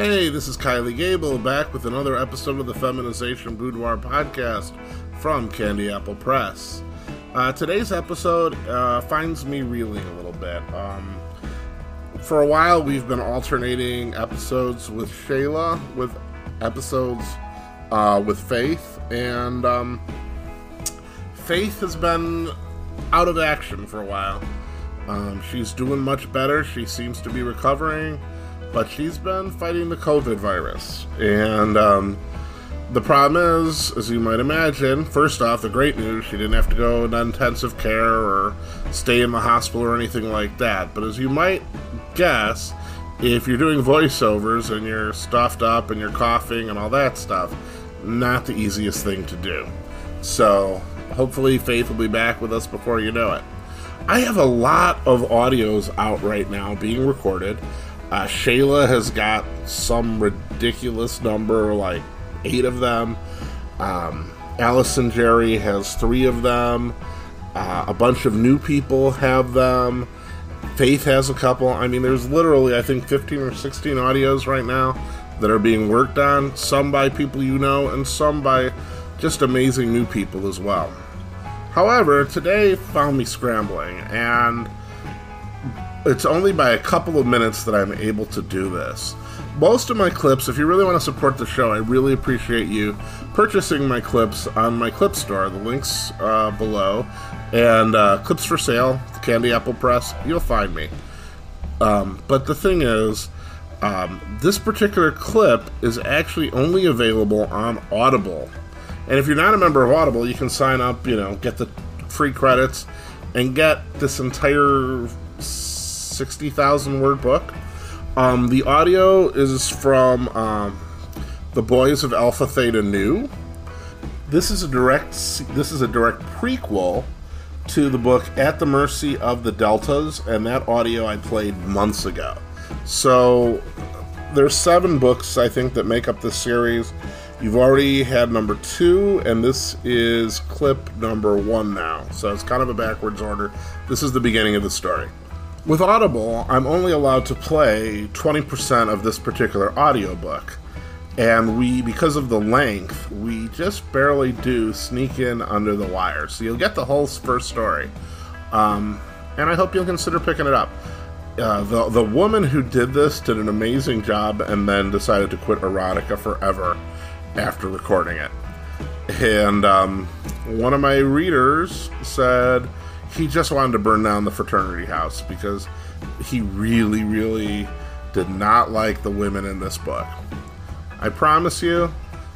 Hey, this is Kylie Gable back with another episode of the Feminization Boudoir podcast from Candy Apple Press. Uh, today's episode uh, finds me reeling a little bit. Um, for a while, we've been alternating episodes with Shayla, with episodes uh, with Faith, and um, Faith has been out of action for a while. Um, she's doing much better. She seems to be recovering, but she's been fighting the COVID virus. And um, the problem is, as you might imagine, first off, the great news she didn't have to go into intensive care or stay in the hospital or anything like that. But as you might guess, if you're doing voiceovers and you're stuffed up and you're coughing and all that stuff, not the easiest thing to do. So, hopefully, Faith will be back with us before you know it. I have a lot of audios out right now being recorded. Uh, Shayla has got some ridiculous number, like eight of them. Um, Allison Jerry has three of them. Uh, a bunch of new people have them. Faith has a couple. I mean, there's literally, I think, 15 or 16 audios right now that are being worked on. Some by people you know, and some by just amazing new people as well. However, today found me scrambling, and it's only by a couple of minutes that I'm able to do this. Most of my clips, if you really want to support the show, I really appreciate you purchasing my clips on my clip store. The links uh, below, and uh, clips for sale, Candy Apple Press. You'll find me. Um, but the thing is, um, this particular clip is actually only available on Audible and if you're not a member of Audible, you can sign up, you know, get the free credits, and get this entire 60,000 word book. Um, the audio is from um, The Boys of Alpha Theta Nu. This is a direct this is a direct prequel to the book At the Mercy of the Deltas, and that audio I played months ago. So there's seven books I think that make up this series. You've already had number two, and this is clip number one now. So it's kind of a backwards order. This is the beginning of the story. With Audible, I'm only allowed to play 20% of this particular audiobook. And we, because of the length, we just barely do sneak in under the wire. So you'll get the whole first story. Um, and I hope you'll consider picking it up. Uh, the, the woman who did this did an amazing job and then decided to quit erotica forever after recording it. And um, one of my readers said he just wanted to burn down the fraternity house because he really, really did not like the women in this book. I promise you,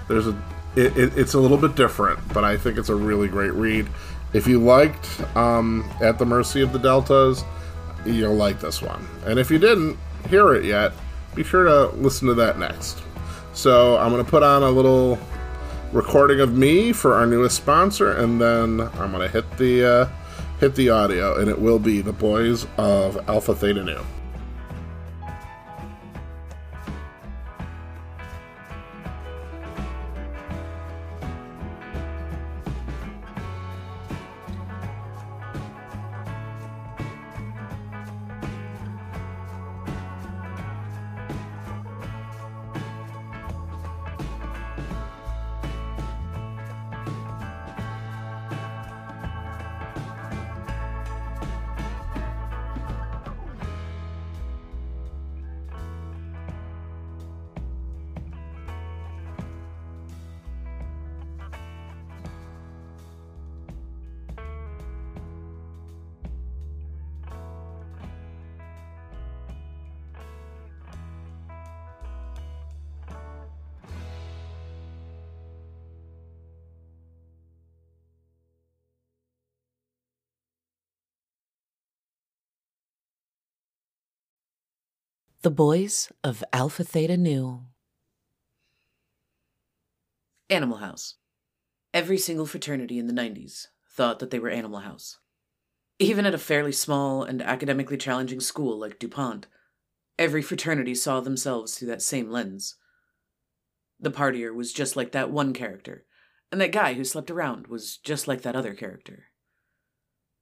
there's a it, it, it's a little bit different, but I think it's a really great read. If you liked um, At the Mercy of the Deltas, you'll like this one. And if you didn't hear it yet, be sure to listen to that next. So I'm going to put on a little recording of me for our newest sponsor, and then I'm going to hit the uh, hit the audio, and it will be the boys of Alpha Theta Nu. The Boys of Alpha Theta Nu. Animal House. Every single fraternity in the 90s thought that they were Animal House. Even at a fairly small and academically challenging school like DuPont, every fraternity saw themselves through that same lens. The partier was just like that one character, and that guy who slept around was just like that other character.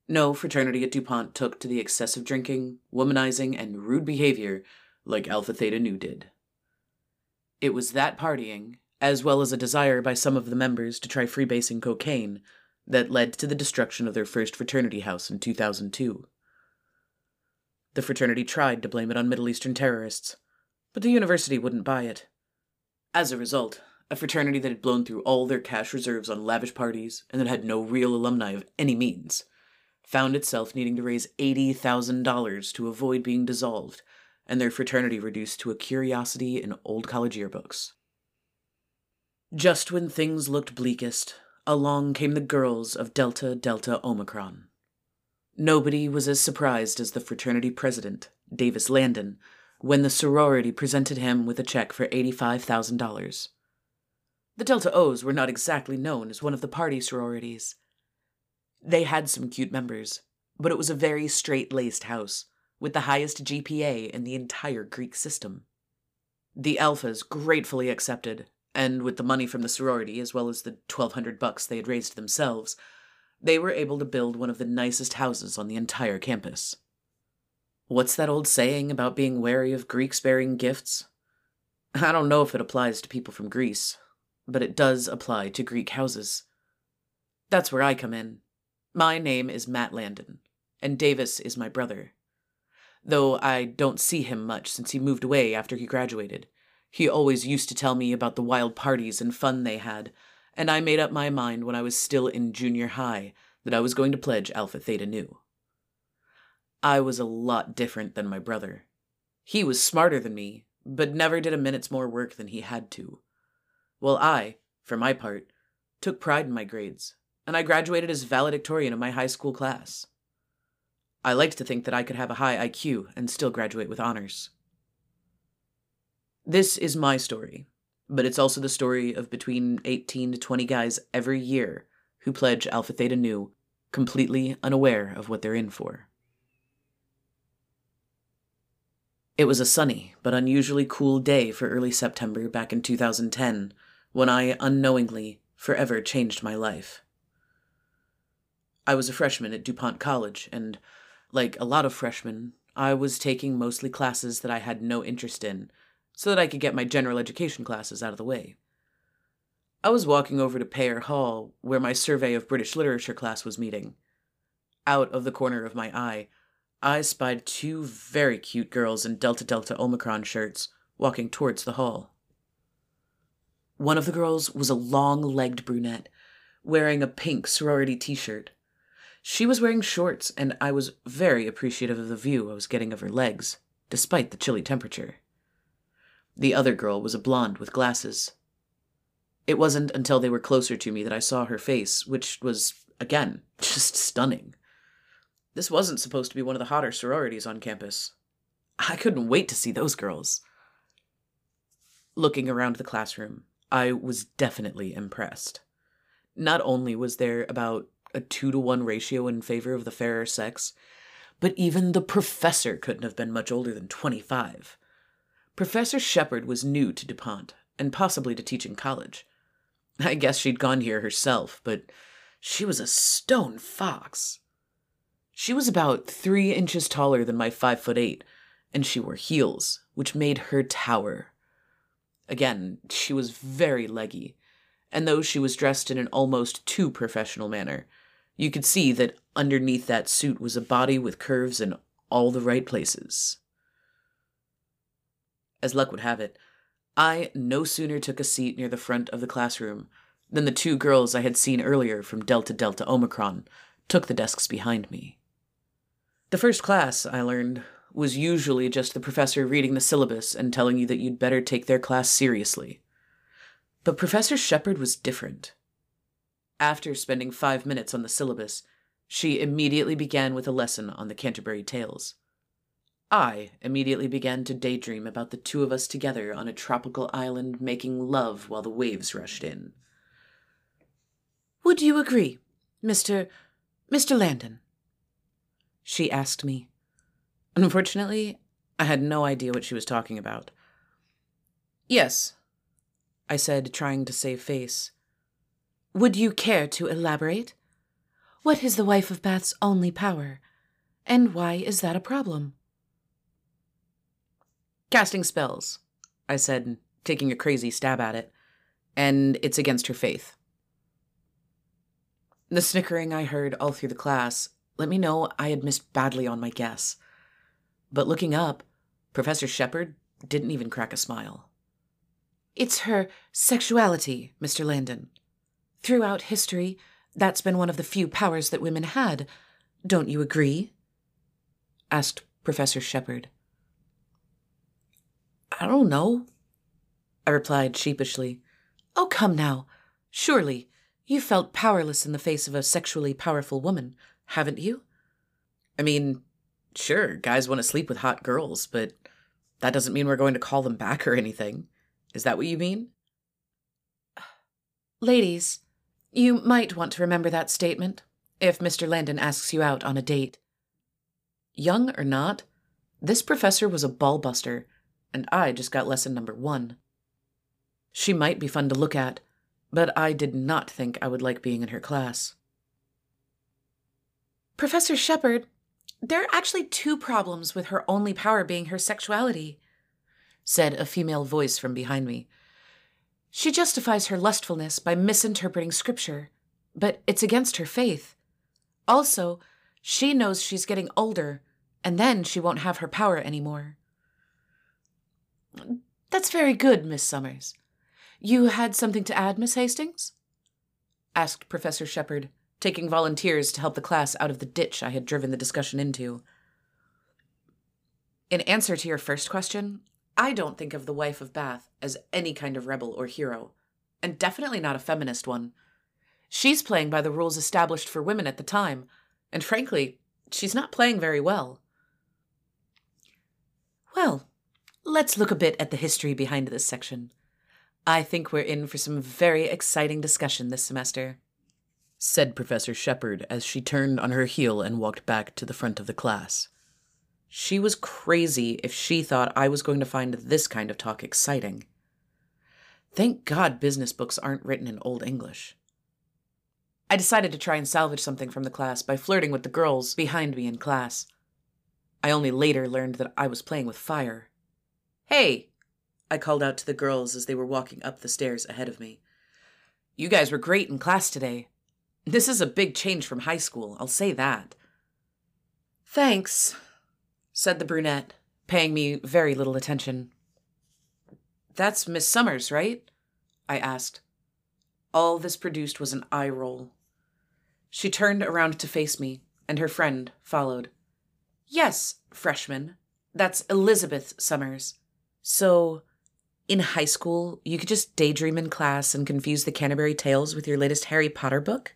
No fraternity at DuPont took to the excessive drinking, womanizing, and rude behavior like Alpha Theta Nu did. It was that partying, as well as a desire by some of the members to try freebasing cocaine, that led to the destruction of their first fraternity house in 2002. The fraternity tried to blame it on Middle Eastern terrorists, but the university wouldn't buy it. As a result, a fraternity that had blown through all their cash reserves on lavish parties and that had no real alumni of any means found itself needing to raise $80,000 to avoid being dissolved and their fraternity reduced to a curiosity in old college yearbooks. Just when things looked bleakest, along came the girls of Delta Delta Omicron. Nobody was as surprised as the fraternity president, Davis Landon, when the sorority presented him with a check for $85,000. The Delta O's were not exactly known as one of the party sororities. They had some cute members, but it was a very straight laced house, with the highest GPA in the entire Greek system. The Alphas gratefully accepted, and with the money from the sorority as well as the 1200 bucks they had raised themselves, they were able to build one of the nicest houses on the entire campus. What's that old saying about being wary of Greeks bearing gifts? I don't know if it applies to people from Greece, but it does apply to Greek houses. That's where I come in. My name is Matt Landon, and Davis is my brother. Though I don't see him much since he moved away after he graduated. He always used to tell me about the wild parties and fun they had, and I made up my mind when I was still in junior high that I was going to pledge Alpha Theta Nu. I was a lot different than my brother. He was smarter than me, but never did a minute's more work than he had to. While I, for my part, took pride in my grades, and I graduated as valedictorian of my high school class. I liked to think that I could have a high IQ and still graduate with honors. This is my story, but it's also the story of between 18 to 20 guys every year who pledge Alpha Theta Nu, completely unaware of what they're in for. It was a sunny but unusually cool day for early September back in 2010 when I unknowingly forever changed my life. I was a freshman at DuPont College, and like a lot of freshmen, I was taking mostly classes that I had no interest in so that I could get my general education classes out of the way. I was walking over to Payer Hall, where my survey of British literature class was meeting. Out of the corner of my eye, I spied two very cute girls in Delta Delta Omicron shirts walking towards the hall. One of the girls was a long legged brunette, wearing a pink sorority t shirt. She was wearing shorts, and I was very appreciative of the view I was getting of her legs, despite the chilly temperature. The other girl was a blonde with glasses. It wasn't until they were closer to me that I saw her face, which was, again, just stunning. This wasn't supposed to be one of the hotter sororities on campus. I couldn't wait to see those girls. Looking around the classroom, I was definitely impressed. Not only was there about a two to one ratio in favor of the fairer sex, but even the professor couldn't have been much older than 25. Professor Shepard was new to DuPont, and possibly to teaching college. I guess she'd gone here herself, but she was a stone fox. She was about three inches taller than my five foot eight, and she wore heels, which made her tower. Again, she was very leggy, and though she was dressed in an almost too professional manner, you could see that underneath that suit was a body with curves in all the right places. As luck would have it, I no sooner took a seat near the front of the classroom than the two girls I had seen earlier from Delta Delta Omicron took the desks behind me. The first class, I learned, was usually just the professor reading the syllabus and telling you that you'd better take their class seriously. But Professor Shepard was different. After spending five minutes on the syllabus, she immediately began with a lesson on the Canterbury Tales. I immediately began to daydream about the two of us together on a tropical island making love while the waves rushed in. Would you agree, Mr. Mr. Landon? She asked me. Unfortunately, I had no idea what she was talking about. Yes, I said, trying to save face. Would you care to elaborate? What is the wife of Bath's only power? And why is that a problem? Casting spells, I said, taking a crazy stab at it, and it's against her faith. The snickering I heard all through the class let me know I had missed badly on my guess. But looking up, Professor Shepard didn't even crack a smile. It's her sexuality, Mr. Landon. Throughout history, that's been one of the few powers that women had. Don't you agree? asked Professor Shepard. I don't know, I replied sheepishly. Oh, come now. Surely you felt powerless in the face of a sexually powerful woman, haven't you? I mean, sure, guys want to sleep with hot girls, but that doesn't mean we're going to call them back or anything. Is that what you mean? Ladies, you might want to remember that statement if Mr. Landon asks you out on a date. Young or not, this professor was a ballbuster, and I just got lesson number one. She might be fun to look at, but I did not think I would like being in her class. Professor Shepard, there are actually two problems with her only power being her sexuality, said a female voice from behind me. She justifies her lustfulness by misinterpreting scripture, but it's against her faith. Also, she knows she's getting older, and then she won't have her power anymore. That's very good, Miss Summers. You had something to add, Miss Hastings? asked Professor Shepard, taking volunteers to help the class out of the ditch I had driven the discussion into. In answer to your first question, I don't think of the wife of Bath as any kind of rebel or hero, and definitely not a feminist one. She's playing by the rules established for women at the time, and frankly, she's not playing very well. Well, let's look a bit at the history behind this section. I think we're in for some very exciting discussion this semester, said Professor Shepard as she turned on her heel and walked back to the front of the class. She was crazy if she thought I was going to find this kind of talk exciting. Thank God business books aren't written in Old English. I decided to try and salvage something from the class by flirting with the girls behind me in class. I only later learned that I was playing with fire. Hey, I called out to the girls as they were walking up the stairs ahead of me. You guys were great in class today. This is a big change from high school, I'll say that. Thanks, said the brunette, paying me very little attention. That's Miss Summers, right? I asked. All this produced was an eye roll. She turned around to face me, and her friend followed. Yes, freshman. That's Elizabeth Summers. So, in high school, you could just daydream in class and confuse the Canterbury Tales with your latest Harry Potter book?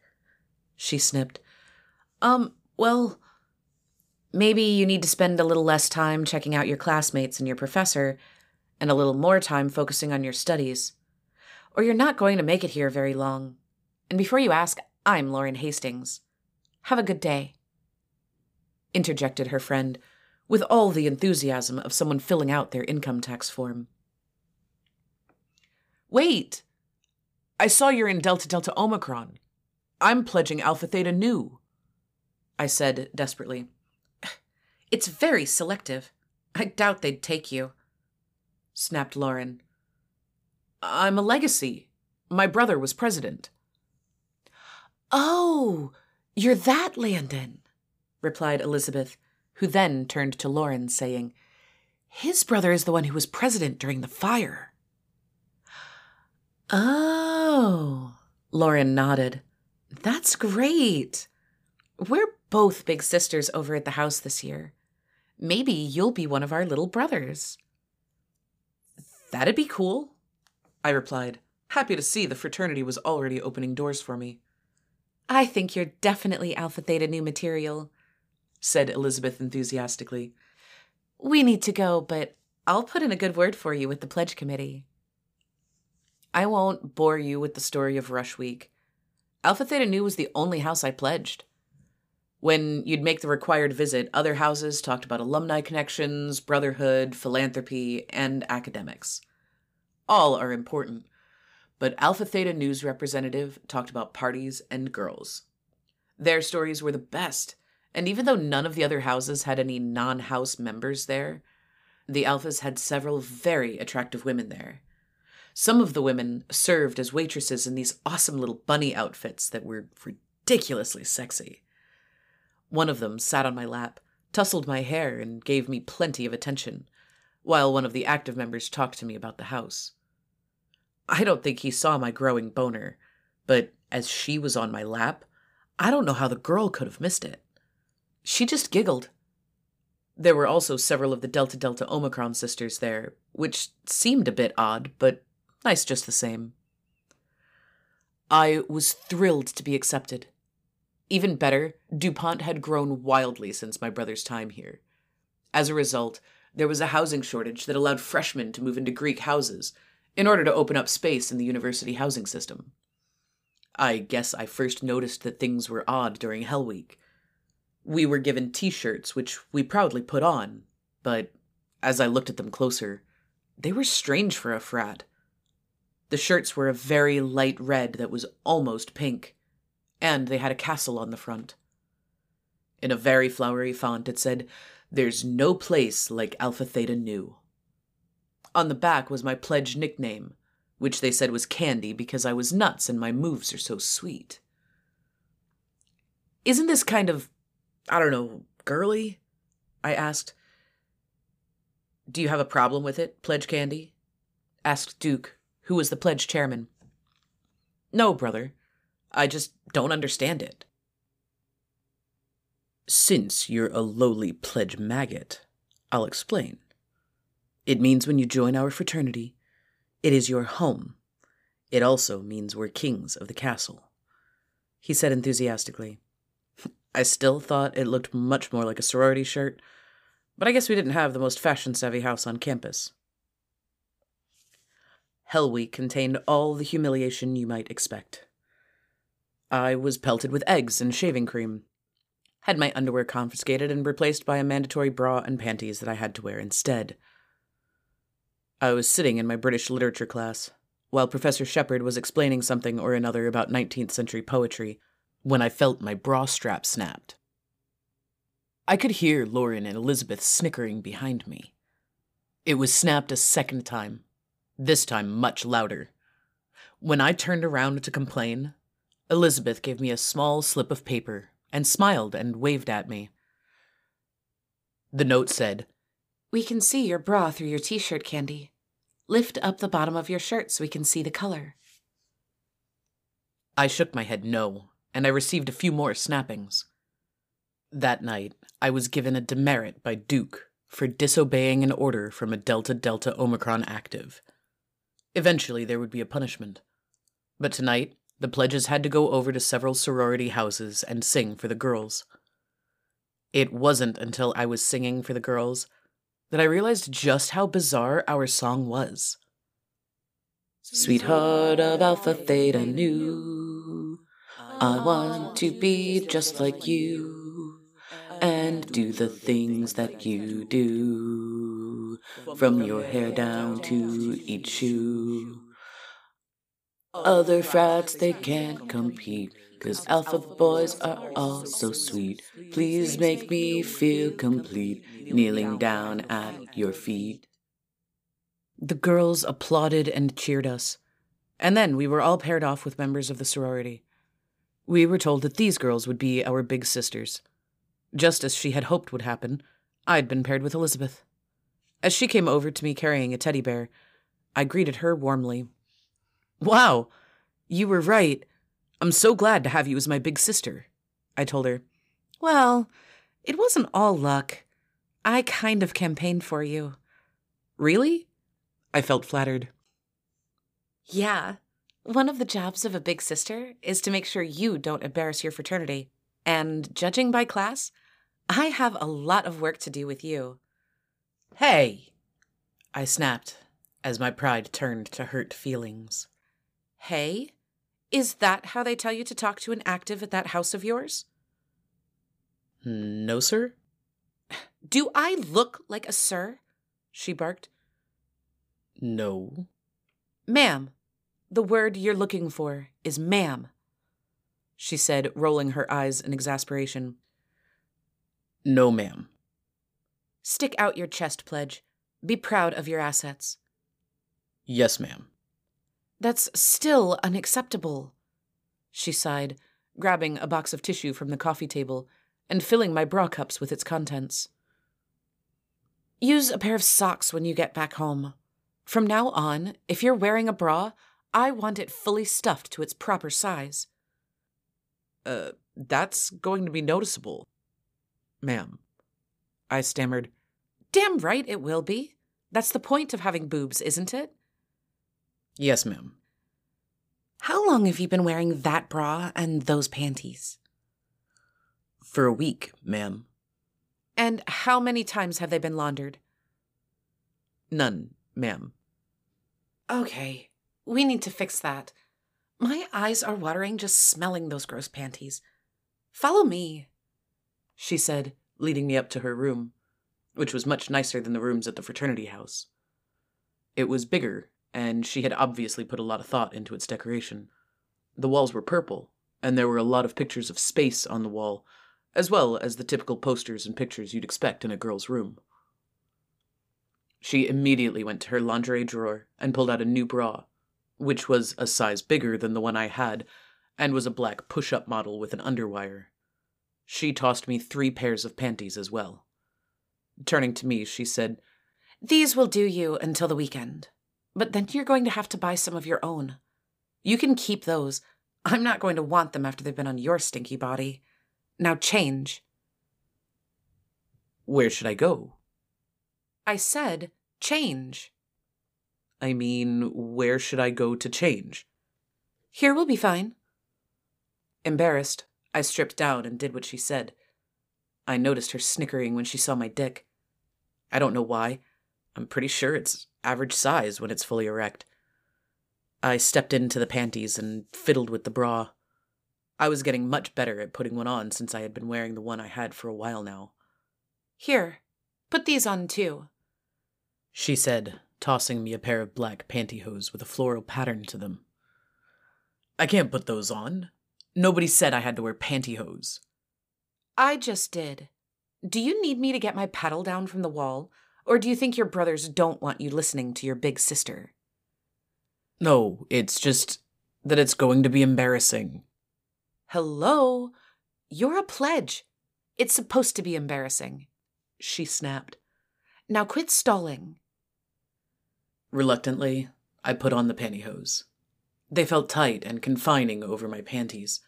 She snipped. Um, well, maybe you need to spend a little less time checking out your classmates and your professor, and a little more time focusing on your studies. Or you're not going to make it here very long. And before you ask, I'm Lauren Hastings. Have a good day. Interjected her friend, with all the enthusiasm of someone filling out their income tax form. Wait! I saw you're in Delta Delta Omicron. I'm pledging Alpha Theta Nu. I said desperately. It's very selective. I doubt they'd take you. Snapped Lauren. I'm a legacy. My brother was president. Oh, you're that Landon, replied Elizabeth, who then turned to Lauren, saying, His brother is the one who was president during the fire. Oh, Lauren nodded. That's great. We're both big sisters over at the house this year. Maybe you'll be one of our little brothers. That'd be cool, I replied, happy to see the fraternity was already opening doors for me. I think you're definitely Alpha Theta Nu material, said Elizabeth enthusiastically. We need to go, but I'll put in a good word for you with the pledge committee. I won't bore you with the story of Rush Week. Alpha Theta Nu was the only house I pledged. When you'd make the required visit, other houses talked about alumni connections, brotherhood, philanthropy, and academics. All are important, but Alpha Theta Nu's representative talked about parties and girls. Their stories were the best, and even though none of the other houses had any non house members there, the Alphas had several very attractive women there. Some of the women served as waitresses in these awesome little bunny outfits that were ridiculously sexy. One of them sat on my lap, tousled my hair, and gave me plenty of attention, while one of the active members talked to me about the house. I don't think he saw my growing boner, but as she was on my lap, I don't know how the girl could have missed it. She just giggled. There were also several of the Delta Delta Omicron sisters there, which seemed a bit odd, but nice just the same. I was thrilled to be accepted. Even better, DuPont had grown wildly since my brother's time here. As a result, there was a housing shortage that allowed freshmen to move into Greek houses in order to open up space in the university housing system. I guess I first noticed that things were odd during Hell Week. We were given t shirts, which we proudly put on, but as I looked at them closer, they were strange for a frat. The shirts were a very light red that was almost pink, and they had a castle on the front. In a very flowery font, it said, There's no place like Alpha Theta Nu. On the back was my pledge nickname, which they said was Candy because I was nuts and my moves are so sweet. Isn't this kind of, I don't know, girly? I asked. Do you have a problem with it, Pledge Candy? asked Duke, who was the pledge chairman. No, brother. I just don't understand it. Since you're a lowly pledge maggot, I'll explain. It means when you join our fraternity, it is your home. It also means we're kings of the castle. He said enthusiastically. I still thought it looked much more like a sorority shirt, but I guess we didn't have the most fashion savvy house on campus. Hell Week contained all the humiliation you might expect. I was pelted with eggs and shaving cream, had my underwear confiscated and replaced by a mandatory bra and panties that I had to wear instead. I was sitting in my British literature class, while Professor Shepard was explaining something or another about 19th century poetry, when I felt my bra strap snapped. I could hear Lauren and Elizabeth snickering behind me. It was snapped a second time, this time much louder. When I turned around to complain, Elizabeth gave me a small slip of paper and smiled and waved at me. The note said, we can see your bra through your t shirt, Candy. Lift up the bottom of your shirt so we can see the color. I shook my head no, and I received a few more snappings. That night, I was given a demerit by Duke for disobeying an order from a Delta Delta Omicron active. Eventually, there would be a punishment. But tonight, the pledges had to go over to several sorority houses and sing for the girls. It wasn't until I was singing for the girls that I realized just how bizarre our song was. Sweetheart of Alpha Theta Nu, I want to be just like you and do the things that you do, from your hair down to each shoe. Other frats, they can't compete. Cause alpha boys are all so sweet. Please make me feel complete, kneeling down at your feet. The girls applauded and cheered us. And then we were all paired off with members of the sorority. We were told that these girls would be our big sisters. Just as she had hoped would happen, I'd been paired with Elizabeth. As she came over to me carrying a teddy bear, I greeted her warmly. Wow, you were right. I'm so glad to have you as my big sister, I told her. Well, it wasn't all luck. I kind of campaigned for you. Really? I felt flattered. Yeah. One of the jobs of a big sister is to make sure you don't embarrass your fraternity. And judging by class, I have a lot of work to do with you. Hey! I snapped as my pride turned to hurt feelings. Hey? Is that how they tell you to talk to an active at that house of yours? No, sir. Do I look like a sir? She barked. No. Ma'am, the word you're looking for is ma'am, she said, rolling her eyes in exasperation. No, ma'am. Stick out your chest, Pledge. Be proud of your assets. Yes, ma'am. That's still unacceptable, she sighed, grabbing a box of tissue from the coffee table and filling my bra cups with its contents. Use a pair of socks when you get back home. From now on, if you're wearing a bra, I want it fully stuffed to its proper size. Uh, that's going to be noticeable. Ma'am. I stammered. Damn right it will be. That's the point of having boobs, isn't it? Yes, ma'am. How long have you been wearing that bra and those panties? For a week, ma'am. And how many times have they been laundered? None, ma'am. Okay, we need to fix that. My eyes are watering just smelling those gross panties. Follow me, she said, leading me up to her room, which was much nicer than the rooms at the fraternity house. It was bigger, and she had obviously put a lot of thought into its decoration. The walls were purple, and there were a lot of pictures of space on the wall, as well as the typical posters and pictures you'd expect in a girl's room. She immediately went to her lingerie drawer and pulled out a new bra, which was a size bigger than the one I had and was a black push up model with an underwire. She tossed me three pairs of panties as well. Turning to me, she said, These will do you until the weekend, but then you're going to have to buy some of your own. You can keep those. I'm not going to want them after they've been on your stinky body. Now change. Where should I go? I said change. I mean, where should I go to change? Here will be fine. Embarrassed, I stripped down and did what she said. I noticed her snickering when she saw my dick. I don't know why. I'm pretty sure it's average size when it's fully erect. I stepped into the panties and fiddled with the bra. I was getting much better at putting one on since I had been wearing the one I had for a while now. Here, put these on too, she said, tossing me a pair of black pantyhose with a floral pattern to them. I can't put those on. Nobody said I had to wear pantyhose. I just did. Do you need me to get my paddle down from the wall, or do you think your brothers don't want you listening to your big sister? No, it's just that it's going to be embarrassing. Hello? You're a pledge. It's supposed to be embarrassing. She snapped. Now quit stalling. Reluctantly, I put on the pantyhose. They felt tight and confining over my panties.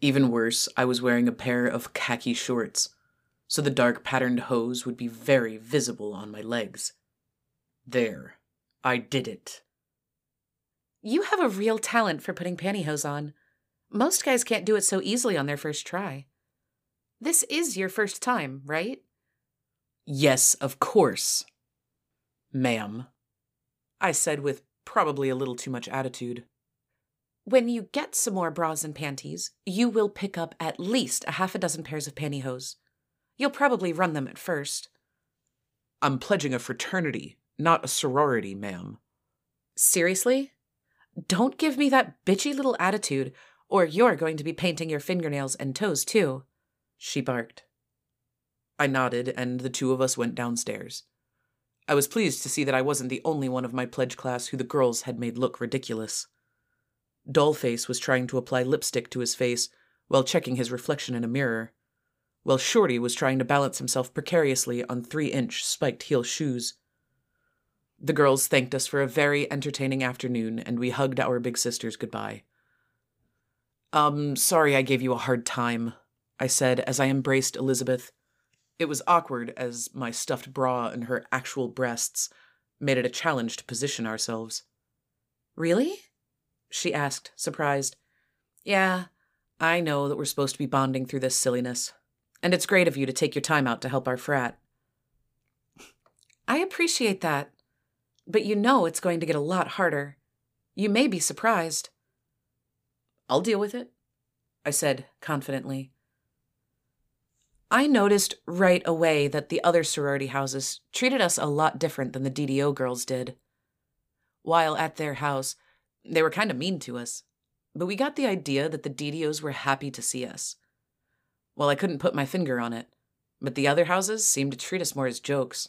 Even worse, I was wearing a pair of khaki shorts, so the dark patterned hose would be very visible on my legs. There, I did it. You have a real talent for putting pantyhose on. Most guys can't do it so easily on their first try. This is your first time, right? Yes, of course. Ma'am, I said with probably a little too much attitude. When you get some more bras and panties, you will pick up at least a half a dozen pairs of pantyhose. You'll probably run them at first. I'm pledging a fraternity, not a sorority, ma'am. Seriously? Don't give me that bitchy little attitude, or you're going to be painting your fingernails and toes too, she barked. I nodded, and the two of us went downstairs. I was pleased to see that I wasn't the only one of my pledge class who the girls had made look ridiculous. Dollface was trying to apply lipstick to his face while checking his reflection in a mirror, while Shorty was trying to balance himself precariously on three inch spiked heel shoes. The girls thanked us for a very entertaining afternoon, and we hugged our big sisters goodbye. Um, sorry I gave you a hard time, I said as I embraced Elizabeth. It was awkward as my stuffed bra and her actual breasts made it a challenge to position ourselves. Really? She asked, surprised. Yeah, I know that we're supposed to be bonding through this silliness, and it's great of you to take your time out to help our frat. I appreciate that, but you know it's going to get a lot harder. You may be surprised. I'll deal with it, I said confidently. I noticed right away that the other sorority houses treated us a lot different than the DDO girls did. While at their house, they were kind of mean to us, but we got the idea that the DDOs were happy to see us. Well, I couldn't put my finger on it, but the other houses seemed to treat us more as jokes.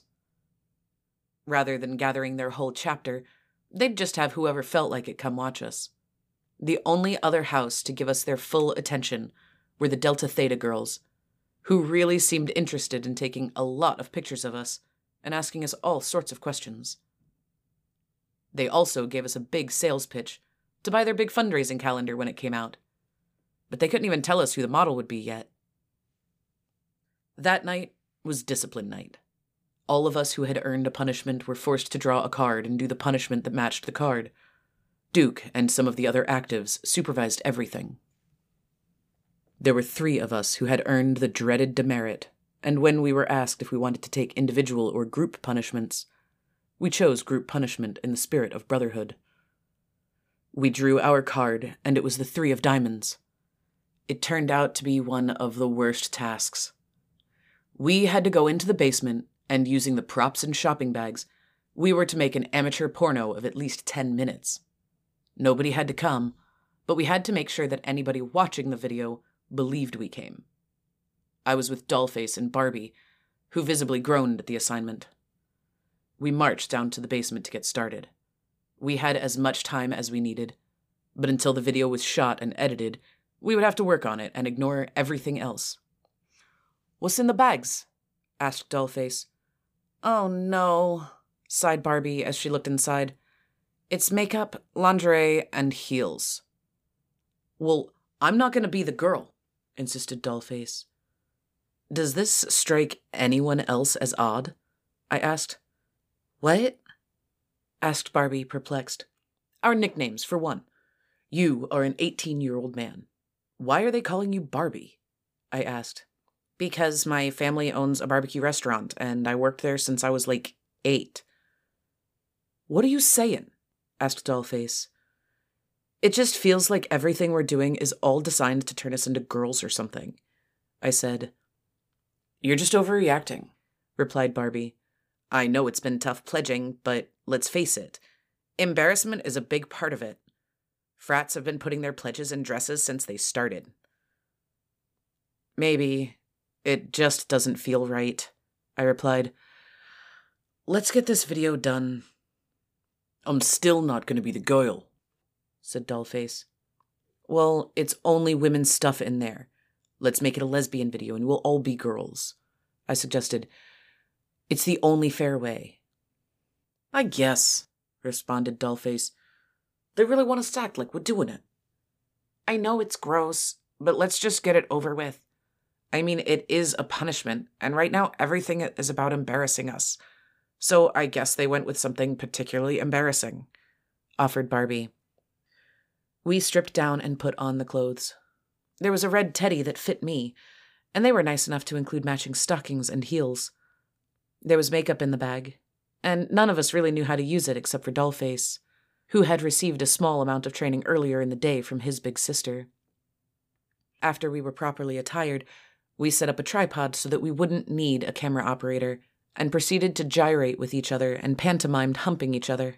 Rather than gathering their whole chapter, they'd just have whoever felt like it come watch us. The only other house to give us their full attention were the Delta Theta girls, who really seemed interested in taking a lot of pictures of us and asking us all sorts of questions. They also gave us a big sales pitch to buy their big fundraising calendar when it came out, but they couldn't even tell us who the model would be yet. That night was discipline night. All of us who had earned a punishment were forced to draw a card and do the punishment that matched the card. Duke and some of the other actives supervised everything. There were three of us who had earned the dreaded demerit, and when we were asked if we wanted to take individual or group punishments, we chose group punishment in the spirit of brotherhood. We drew our card, and it was the three of diamonds. It turned out to be one of the worst tasks. We had to go into the basement, and using the props and shopping bags, we were to make an amateur porno of at least 10 minutes. Nobody had to come, but we had to make sure that anybody watching the video believed we came. I was with Dollface and Barbie, who visibly groaned at the assignment. We marched down to the basement to get started. We had as much time as we needed, but until the video was shot and edited, we would have to work on it and ignore everything else. What's in the bags? asked Dollface. Oh no, sighed Barbie as she looked inside. It's makeup, lingerie, and heels. Well, I'm not going to be the girl, insisted Dollface. Does this strike anyone else as odd? I asked. What? asked Barbie, perplexed. Our nicknames, for one. You are an 18 year old man. Why are they calling you Barbie? I asked. Because my family owns a barbecue restaurant, and I worked there since I was like eight. What are you saying? asked Dollface. It just feels like everything we're doing is all designed to turn us into girls or something. I said. You're just overreacting, replied Barbie. I know it's been tough pledging, but let's face it, embarrassment is a big part of it. Frats have been putting their pledges in dresses since they started. Maybe. It just doesn't feel right, I replied. Let's get this video done. I'm still not going to be the girl, said Dollface. Well, it's only women's stuff in there. Let's make it a lesbian video and we'll all be girls, I suggested. It's the only fair way. I guess, responded Dollface. They really want us to act like we're doing it. I know it's gross, but let's just get it over with. I mean, it is a punishment, and right now everything is about embarrassing us. So I guess they went with something particularly embarrassing, offered Barbie. We stripped down and put on the clothes. There was a red teddy that fit me, and they were nice enough to include matching stockings and heels. There was makeup in the bag, and none of us really knew how to use it except for Dollface, who had received a small amount of training earlier in the day from his big sister. After we were properly attired, we set up a tripod so that we wouldn't need a camera operator and proceeded to gyrate with each other and pantomimed humping each other.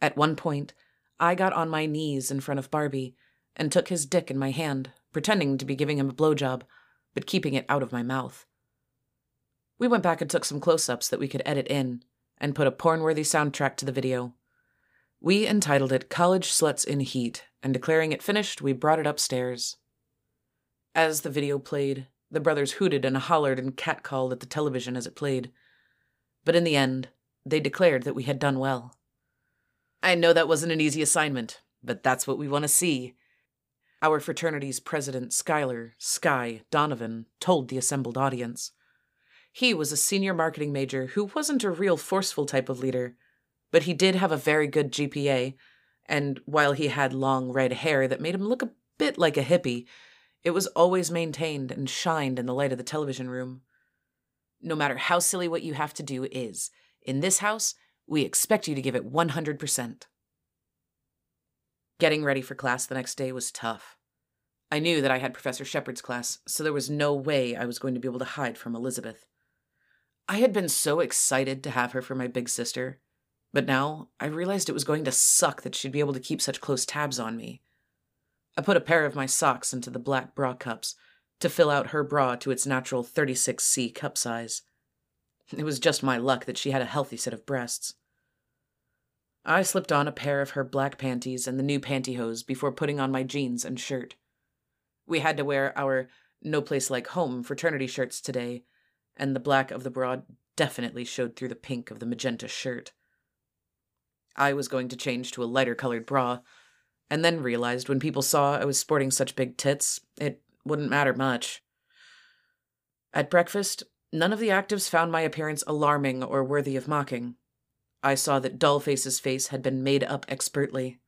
At one point, I got on my knees in front of Barbie and took his dick in my hand, pretending to be giving him a blowjob, but keeping it out of my mouth. We went back and took some close ups that we could edit in and put a porn worthy soundtrack to the video. We entitled it College Sluts in Heat, and declaring it finished, we brought it upstairs. As the video played, the brothers hooted and hollered and catcalled at the television as it played. But in the end, they declared that we had done well. I know that wasn't an easy assignment, but that's what we want to see. Our fraternity's president, Schuyler, Sky, Donovan, told the assembled audience. He was a senior marketing major who wasn't a real forceful type of leader, but he did have a very good GPA, and while he had long red hair that made him look a bit like a hippie, it was always maintained and shined in the light of the television room. No matter how silly what you have to do is, in this house, we expect you to give it 100%. Getting ready for class the next day was tough. I knew that I had Professor Shepard's class, so there was no way I was going to be able to hide from Elizabeth. I had been so excited to have her for my big sister, but now I realized it was going to suck that she'd be able to keep such close tabs on me. I put a pair of my socks into the black bra cups to fill out her bra to its natural 36C cup size. It was just my luck that she had a healthy set of breasts. I slipped on a pair of her black panties and the new pantyhose before putting on my jeans and shirt. We had to wear our No Place Like Home fraternity shirts today, and the black of the bra definitely showed through the pink of the magenta shirt. I was going to change to a lighter colored bra, and then realized when people saw I was sporting such big tits, it wouldn't matter much. At breakfast, none of the actives found my appearance alarming or worthy of mocking. I saw that Dollface's face had been made up expertly.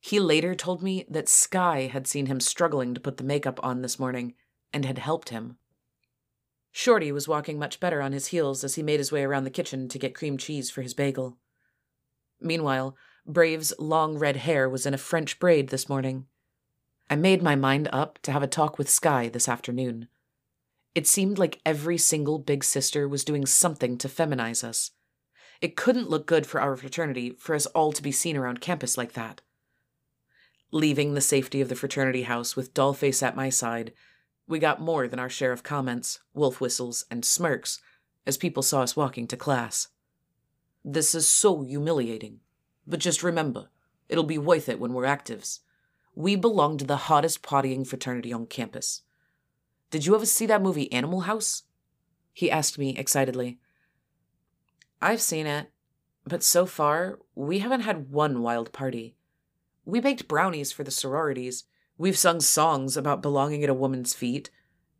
He later told me that Sky had seen him struggling to put the makeup on this morning and had helped him. Shorty was walking much better on his heels as he made his way around the kitchen to get cream cheese for his bagel. Meanwhile, Brave's long red hair was in a French braid this morning. I made my mind up to have a talk with Sky this afternoon. It seemed like every single big sister was doing something to feminize us. It couldn't look good for our fraternity for us all to be seen around campus like that. Leaving the safety of the fraternity house with Dollface at my side, we got more than our share of comments, wolf whistles, and smirks as people saw us walking to class. This is so humiliating. But just remember, it'll be worth it when we're actives. We belong to the hottest partying fraternity on campus. Did you ever see that movie Animal House? He asked me excitedly. I've seen it, but so far, we haven't had one wild party. We baked brownies for the sororities, we've sung songs about belonging at a woman's feet,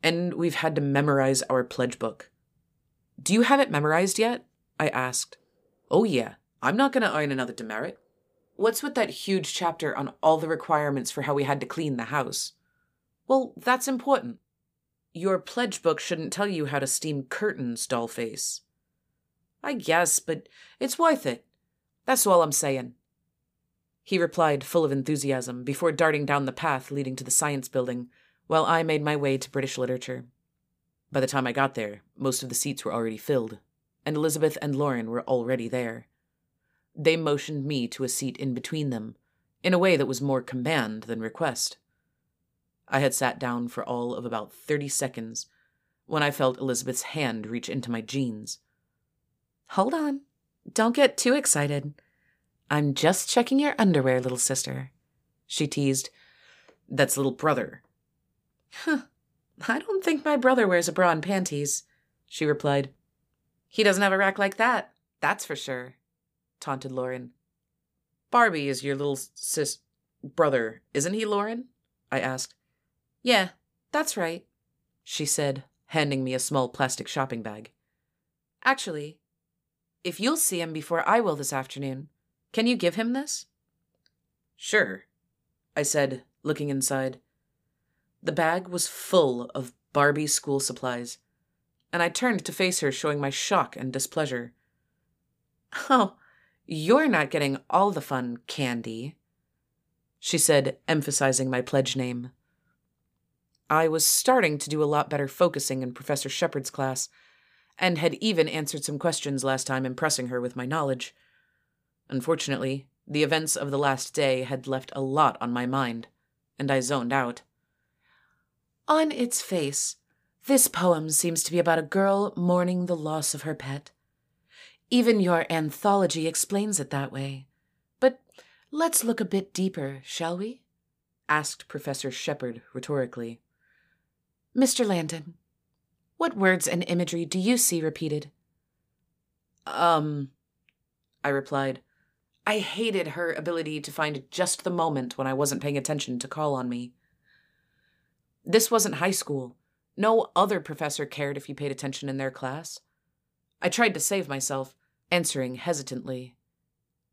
and we've had to memorize our pledge book. Do you have it memorized yet? I asked. Oh, yeah. I'm not going to earn another demerit. What's with that huge chapter on all the requirements for how we had to clean the house? Well, that's important. Your pledge book shouldn't tell you how to steam curtains, dollface. I guess, but it's worth it. That's all I'm saying. He replied, full of enthusiasm, before darting down the path leading to the science building, while I made my way to British literature. By the time I got there, most of the seats were already filled, and Elizabeth and Lauren were already there. They motioned me to a seat in between them, in a way that was more command than request. I had sat down for all of about thirty seconds when I felt Elizabeth's hand reach into my jeans. Hold on. Don't get too excited. I'm just checking your underwear, little sister. She teased. That's little brother. Huh. I don't think my brother wears a bra and panties, she replied. He doesn't have a rack like that, that's for sure, taunted Lauren. Barbie is your little sis brother, isn't he, Lauren? I asked. Yeah, that's right, she said, handing me a small plastic shopping bag. Actually, if you'll see him before I will this afternoon, can you give him this? Sure, I said, looking inside. The bag was full of Barbie school supplies, and I turned to face her, showing my shock and displeasure. Oh, you're not getting all the fun, Candy, she said, emphasizing my pledge name. I was starting to do a lot better focusing in Professor Shepard's class and had even answered some questions last time, impressing her with my knowledge. Unfortunately, the events of the last day had left a lot on my mind, and I zoned out. On its face, this poem seems to be about a girl mourning the loss of her pet. Even your anthology explains it that way. But let's look a bit deeper, shall we? asked Professor Shepard rhetorically. Mr. Landon, what words and imagery do you see repeated? Um, I replied. I hated her ability to find just the moment when I wasn't paying attention to call on me. This wasn't high school. No other professor cared if you paid attention in their class. I tried to save myself, answering hesitantly.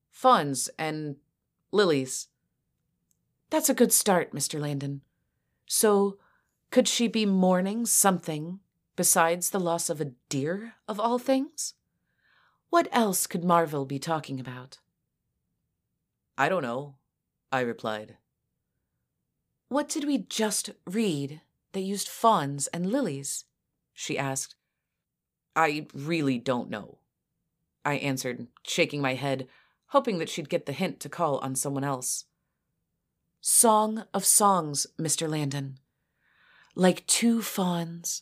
Fawns and lilies. That's a good start, Mr. Landon. So, could she be mourning something besides the loss of a deer, of all things? What else could Marvell be talking about? I don't know, I replied. What did we just read that used fawns and lilies? she asked. I really don't know, I answered, shaking my head, hoping that she'd get the hint to call on someone else. Song of Songs, Mr. Landon. Like two fawns,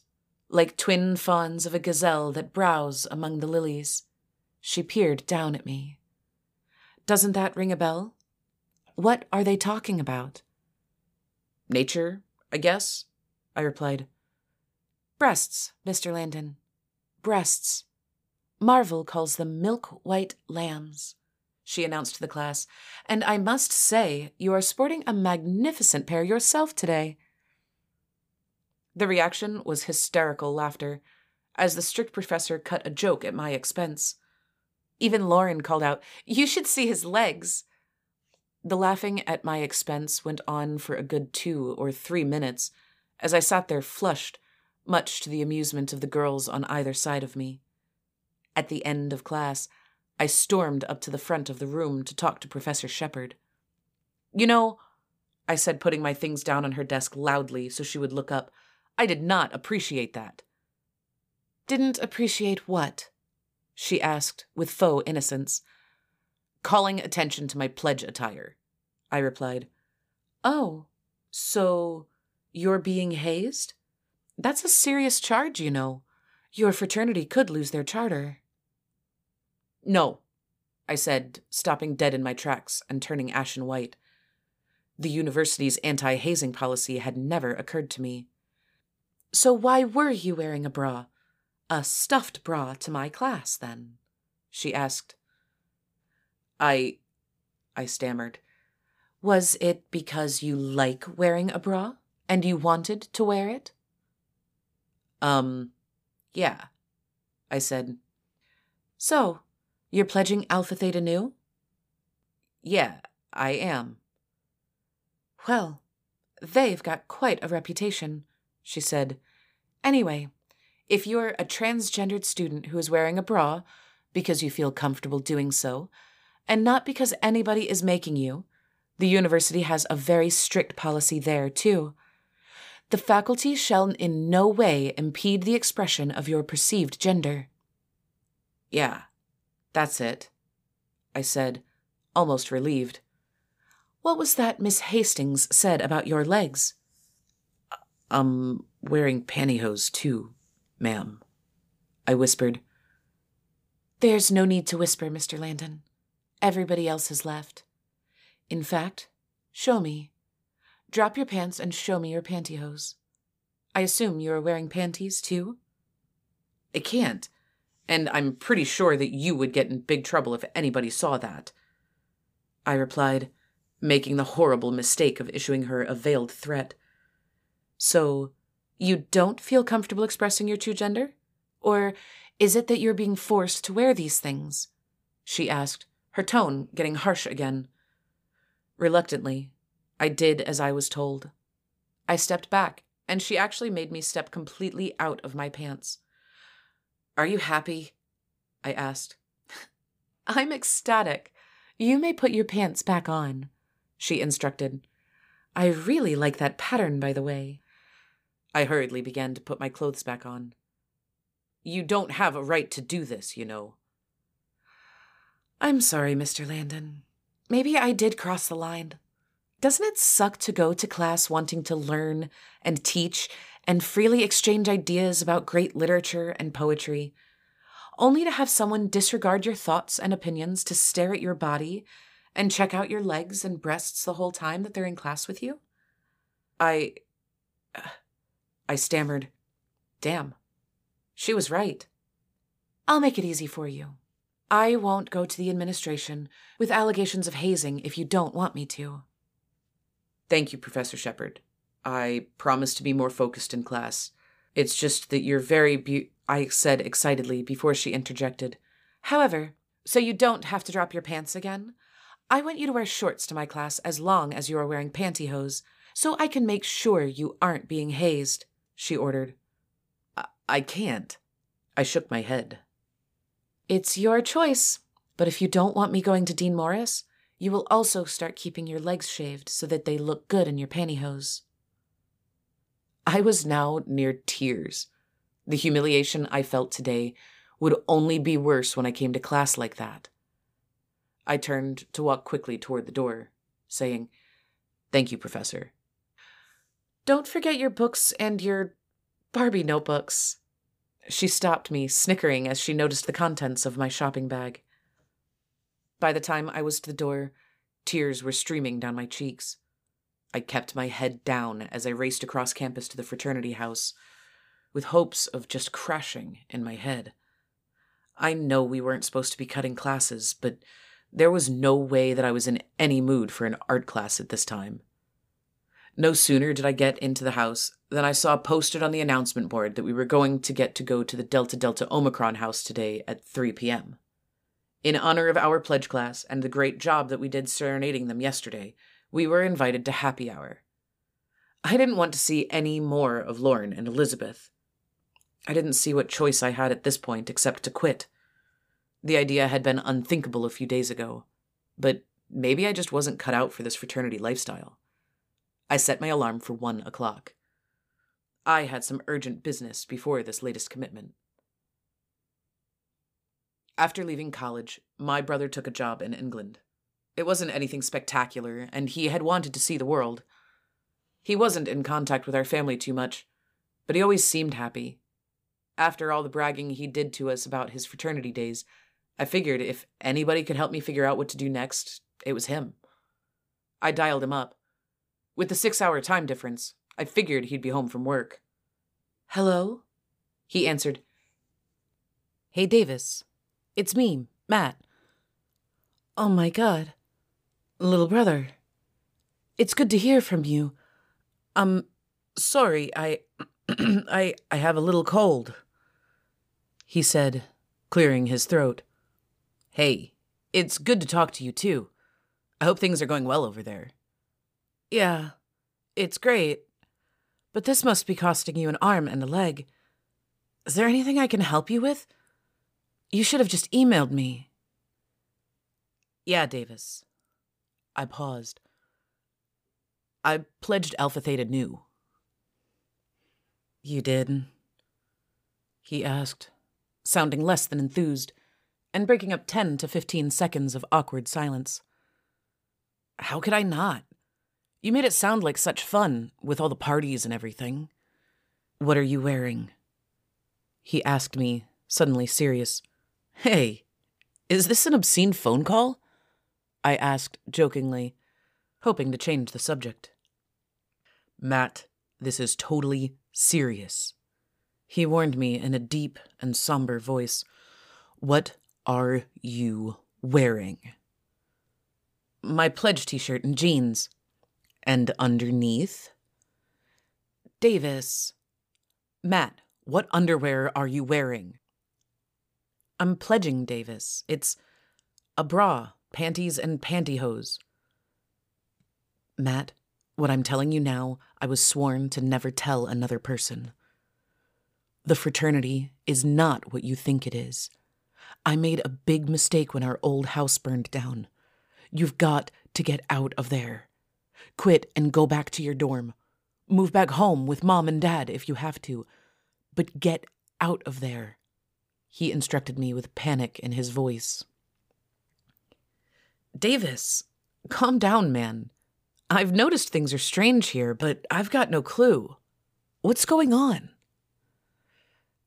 like twin fawns of a gazelle that browse among the lilies. She peered down at me. Doesn't that ring a bell? What are they talking about? Nature, I guess, I replied. Breasts, Mr. Landon. Breasts. Marvell calls them milk white lambs, she announced to the class, and I must say you are sporting a magnificent pair yourself today. The reaction was hysterical laughter, as the strict professor cut a joke at my expense. Even Lauren called out, You should see his legs. The laughing at my expense went on for a good two or three minutes as I sat there flushed, much to the amusement of the girls on either side of me. At the end of class, I stormed up to the front of the room to talk to Professor Shepard. You know, I said, putting my things down on her desk loudly so she would look up, I did not appreciate that. Didn't appreciate what? she asked with faux innocence. Calling attention to my pledge attire, I replied. Oh, so you're being hazed? That's a serious charge, you know. Your fraternity could lose their charter. No, I said, stopping dead in my tracks and turning ashen white. The university's anti hazing policy had never occurred to me. So why were you wearing a bra? A stuffed bra to my class, then? she asked. I. I stammered. Was it because you like wearing a bra and you wanted to wear it? Um, yeah, I said. So, you're pledging Alpha Theta Nu? Yeah, I am. Well, they've got quite a reputation, she said. Anyway, if you're a transgendered student who is wearing a bra because you feel comfortable doing so, and not because anybody is making you, the university has a very strict policy there, too. The faculty shall in no way impede the expression of your perceived gender. Yeah, that's it, I said, almost relieved. What was that Miss Hastings said about your legs? Um, wearing pantyhose, too, ma'am, I whispered. There's no need to whisper, Mr. Landon. Everybody else has left. In fact, show me. Drop your pants and show me your pantyhose. I assume you are wearing panties, too? I can't, and I'm pretty sure that you would get in big trouble if anybody saw that. I replied, making the horrible mistake of issuing her a veiled threat. So, you don't feel comfortable expressing your true gender? Or is it that you're being forced to wear these things? She asked, her tone getting harsh again. Reluctantly, I did as I was told. I stepped back, and she actually made me step completely out of my pants. Are you happy? I asked. I'm ecstatic. You may put your pants back on, she instructed. I really like that pattern, by the way. I hurriedly began to put my clothes back on. You don't have a right to do this, you know. I'm sorry, Mr. Landon. Maybe I did cross the line. Doesn't it suck to go to class wanting to learn and teach and freely exchange ideas about great literature and poetry, only to have someone disregard your thoughts and opinions to stare at your body and check out your legs and breasts the whole time that they're in class with you? I. I stammered, Damn. She was right. I'll make it easy for you. I won't go to the administration with allegations of hazing if you don't want me to. Thank you, Professor Shepard. I promise to be more focused in class. It's just that you're very be- I said excitedly before she interjected. However, so you don't have to drop your pants again? I want you to wear shorts to my class as long as you are wearing pantyhose, so I can make sure you aren't being hazed, she ordered. I can't. I shook my head. It's your choice, but if you don't want me going to Dean Morris, you will also start keeping your legs shaved so that they look good in your pantyhose. I was now near tears. The humiliation I felt today would only be worse when I came to class like that. I turned to walk quickly toward the door, saying, Thank you, Professor. Don't forget your books and your Barbie notebooks. She stopped me, snickering as she noticed the contents of my shopping bag. By the time I was to the door, tears were streaming down my cheeks. I kept my head down as I raced across campus to the fraternity house, with hopes of just crashing in my head. I know we weren't supposed to be cutting classes, but there was no way that I was in any mood for an art class at this time. No sooner did I get into the house than I saw posted on the announcement board that we were going to get to go to the Delta Delta Omicron house today at 3 p.m. In honor of our pledge class and the great job that we did serenading them yesterday, we were invited to happy hour. I didn't want to see any more of Lauren and Elizabeth. I didn't see what choice I had at this point except to quit. The idea had been unthinkable a few days ago, but maybe I just wasn't cut out for this fraternity lifestyle. I set my alarm for one o'clock. I had some urgent business before this latest commitment. After leaving college, my brother took a job in England. It wasn't anything spectacular, and he had wanted to see the world. He wasn't in contact with our family too much, but he always seemed happy. After all the bragging he did to us about his fraternity days, I figured if anybody could help me figure out what to do next, it was him. I dialed him up. With the six hour time difference, I figured he'd be home from work. Hello? He answered. Hey, Davis. It's me, Matt. Oh my god. Little brother. It's good to hear from you. Um, sorry, I. I. I have a little cold. He said, clearing his throat. Hey, it's good to talk to you too. I hope things are going well over there. Yeah, it's great. But this must be costing you an arm and a leg. Is there anything I can help you with? You should have just emailed me. Yeah, Davis. I paused. I pledged Alpha Theta Nu. You did? He asked, sounding less than enthused, and breaking up 10 to 15 seconds of awkward silence. How could I not? You made it sound like such fun, with all the parties and everything. What are you wearing? He asked me, suddenly serious. Hey, is this an obscene phone call? I asked jokingly, hoping to change the subject. Matt, this is totally serious. He warned me in a deep and somber voice. What are you wearing? My pledge t shirt and jeans. And underneath? Davis. Matt, what underwear are you wearing? I'm pledging, Davis. It's a bra, panties, and pantyhose. Matt, what I'm telling you now, I was sworn to never tell another person. The fraternity is not what you think it is. I made a big mistake when our old house burned down. You've got to get out of there. Quit and go back to your dorm. Move back home with mom and dad if you have to. But get out of there. He instructed me with panic in his voice. Davis, calm down, man. I've noticed things are strange here, but I've got no clue. What's going on?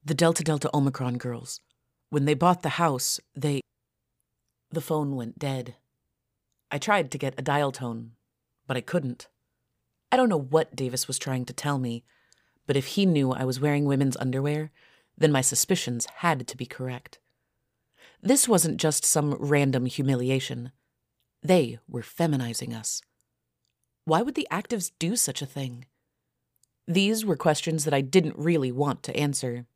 The Delta Delta Omicron girls. When they bought the house, they. The phone went dead. I tried to get a dial tone, but I couldn't. I don't know what Davis was trying to tell me, but if he knew I was wearing women's underwear, then my suspicions had to be correct. This wasn't just some random humiliation. They were feminizing us. Why would the actives do such a thing? These were questions that I didn't really want to answer.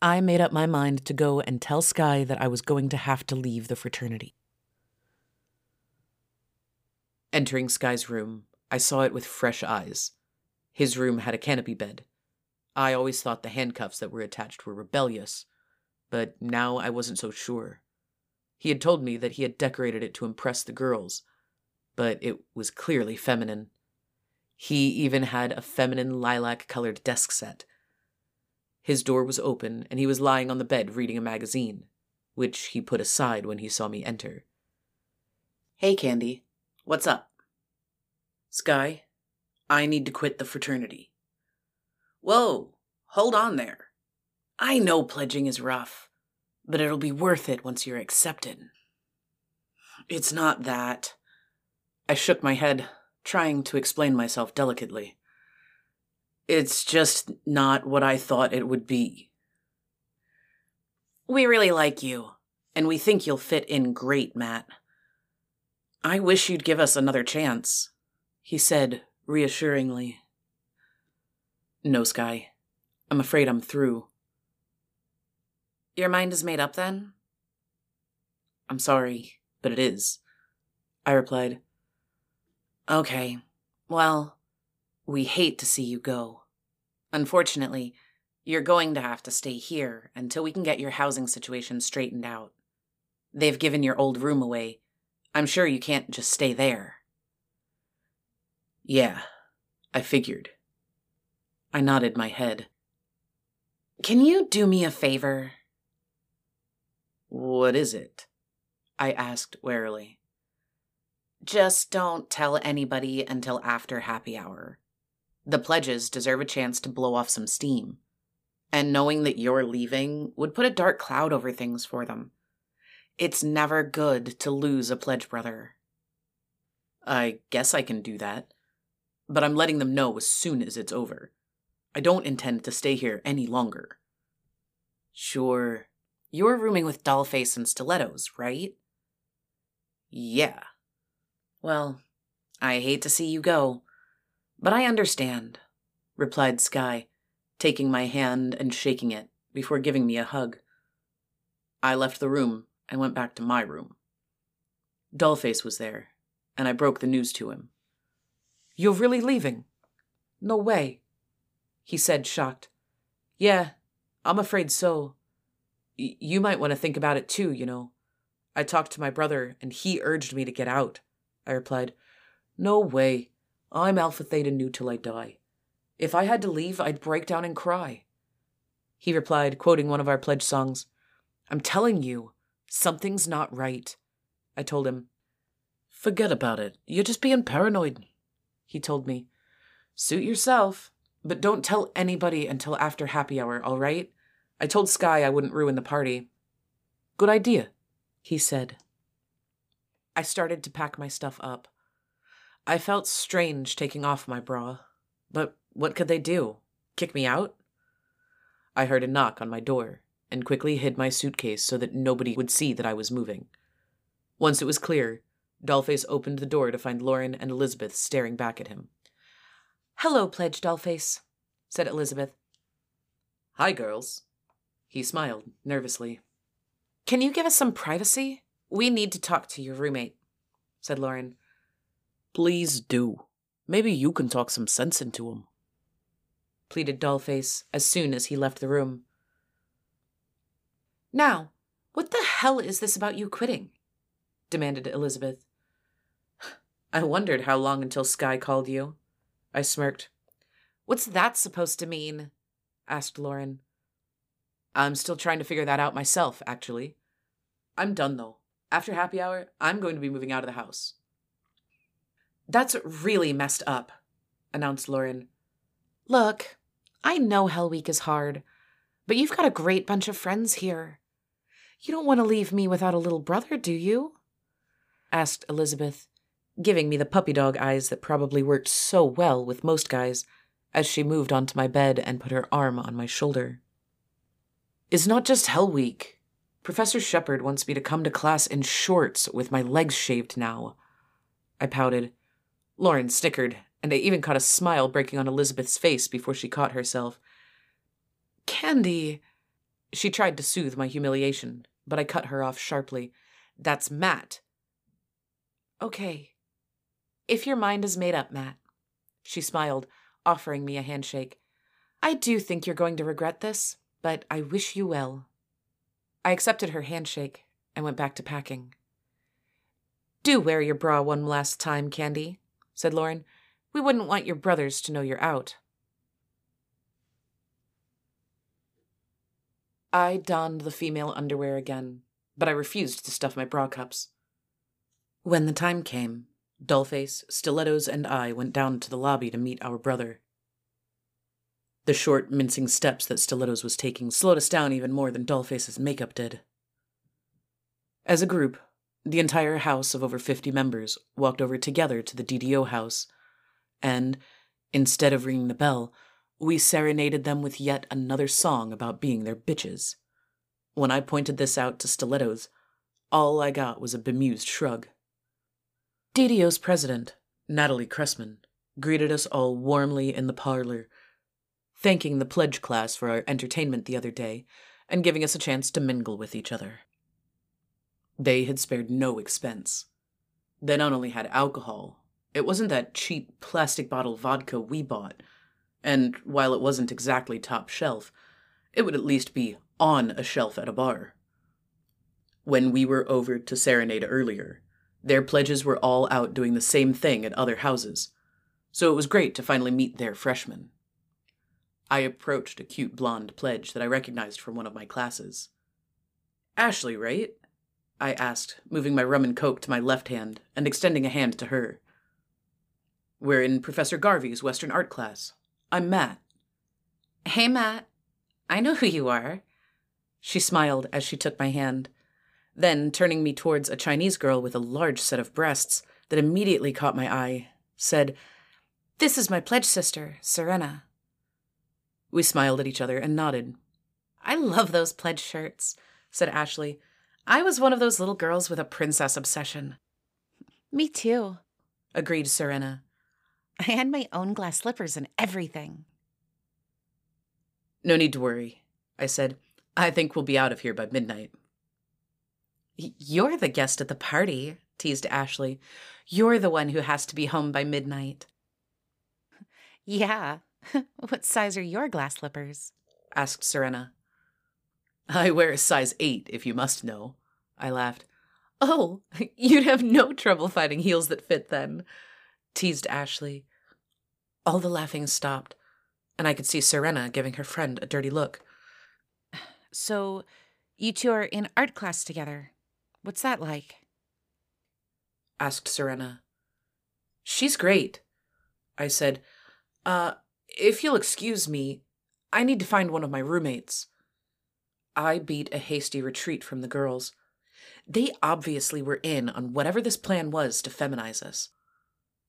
I made up my mind to go and tell Sky that I was going to have to leave the fraternity. Entering Sky's room, I saw it with fresh eyes. His room had a canopy bed. I always thought the handcuffs that were attached were rebellious, but now I wasn't so sure. He had told me that he had decorated it to impress the girls, but it was clearly feminine. He even had a feminine lilac colored desk set. His door was open, and he was lying on the bed reading a magazine, which he put aside when he saw me enter. Hey, Candy. What's up? Sky, I need to quit the fraternity. Whoa, hold on there. I know pledging is rough, but it'll be worth it once you're accepted. It's not that. I shook my head, trying to explain myself delicately. It's just not what I thought it would be. We really like you, and we think you'll fit in great, Matt. I wish you'd give us another chance, he said reassuringly. No, Sky. I'm afraid I'm through. Your mind is made up then? I'm sorry, but it is. I replied. Okay, well, we hate to see you go. Unfortunately, you're going to have to stay here until we can get your housing situation straightened out. They've given your old room away. I'm sure you can't just stay there. Yeah, I figured. I nodded my head. Can you do me a favor? What is it? I asked warily. Just don't tell anybody until after happy hour. The pledges deserve a chance to blow off some steam. And knowing that you're leaving would put a dark cloud over things for them. It's never good to lose a pledge brother. I guess I can do that. But I'm letting them know as soon as it's over. I don't intend to stay here any longer. Sure. You're rooming with Dollface and Stilettos, right? Yeah. Well, I hate to see you go, but I understand, replied Sky, taking my hand and shaking it before giving me a hug. I left the room and went back to my room. Dollface was there, and I broke the news to him. You're really leaving? No way, he said, shocked. Yeah, I'm afraid so. Y- you might want to think about it too, you know. I talked to my brother, and he urged me to get out. I replied, No way. I'm Alpha Theta Nu till I die. If I had to leave, I'd break down and cry. He replied, quoting one of our pledge songs, I'm telling you, something's not right. I told him, Forget about it. You're just being paranoid. He told me, Suit yourself, but don't tell anybody until after happy hour, all right? I told Sky I wouldn't ruin the party. Good idea, he said. I started to pack my stuff up. I felt strange taking off my bra, but what could they do? Kick me out? I heard a knock on my door and quickly hid my suitcase so that nobody would see that I was moving. Once it was clear, Dollface opened the door to find Lauren and Elizabeth staring back at him. Hello, Pledge Dollface, said Elizabeth. Hi, girls. He smiled nervously. Can you give us some privacy? We need to talk to your roommate, said Lauren. Please do. Maybe you can talk some sense into him, pleaded Dollface as soon as he left the room. Now, what the hell is this about you quitting? demanded Elizabeth. I wondered how long until Sky called you. I smirked. What's that supposed to mean? asked Lauren. I'm still trying to figure that out myself, actually. I'm done, though. After happy hour, I'm going to be moving out of the house. That's really messed up, announced Lauren. Look, I know Hell Week is hard, but you've got a great bunch of friends here. You don't want to leave me without a little brother, do you? asked Elizabeth, giving me the puppy dog eyes that probably worked so well with most guys as she moved onto my bed and put her arm on my shoulder. It's not just Hell Week. Professor Shepard wants me to come to class in shorts with my legs shaved now. I pouted. Lauren snickered, and I even caught a smile breaking on Elizabeth's face before she caught herself. Candy. She tried to soothe my humiliation, but I cut her off sharply. That's Matt. Okay. If your mind is made up, Matt. She smiled, offering me a handshake. I do think you're going to regret this, but I wish you well. I accepted her handshake and went back to packing. Do wear your bra one last time, Candy, said Lauren. We wouldn't want your brothers to know you're out. I donned the female underwear again, but I refused to stuff my bra cups. When the time came, Dollface, Stilettos, and I went down to the lobby to meet our brother. The short, mincing steps that Stilettos was taking slowed us down even more than Dollface's makeup did. As a group, The entire house of over 50 members walked over together to the DDO house, and, instead of ringing the bell, we serenaded them with yet another song about being their bitches. When I pointed this out to stilettos, all I got was a bemused shrug. DDO's president, Natalie Cressman, greeted us all warmly in the parlor, thanking the pledge class for our entertainment the other day and giving us a chance to mingle with each other. They had spared no expense. They not only had alcohol, it wasn't that cheap plastic bottle vodka we bought, and while it wasn't exactly top shelf, it would at least be on a shelf at a bar. When we were over to serenade earlier, their pledges were all out doing the same thing at other houses, so it was great to finally meet their freshmen. I approached a cute blonde pledge that I recognized from one of my classes. Ashley, right? I asked, moving my rum and coke to my left hand and extending a hand to her. We're in Professor Garvey's Western art class. I'm Matt. Hey, Matt. I know who you are. She smiled as she took my hand. Then, turning me towards a Chinese girl with a large set of breasts that immediately caught my eye, said, This is my pledge sister, Serena. We smiled at each other and nodded. I love those pledge shirts, said Ashley. I was one of those little girls with a princess obsession. Me too, agreed Serena. I had my own glass slippers and everything. No need to worry, I said. I think we'll be out of here by midnight. You're the guest at the party, teased Ashley. You're the one who has to be home by midnight. Yeah. what size are your glass slippers? asked Serena. I wear a size eight, if you must know. I laughed. Oh, you'd have no trouble finding heels that fit then, teased Ashley. All the laughing stopped, and I could see Serena giving her friend a dirty look. So, you two are in art class together. What's that like? asked Serena. She's great, I said. Uh, if you'll excuse me, I need to find one of my roommates. I beat a hasty retreat from the girls. They obviously were in on whatever this plan was to feminize us.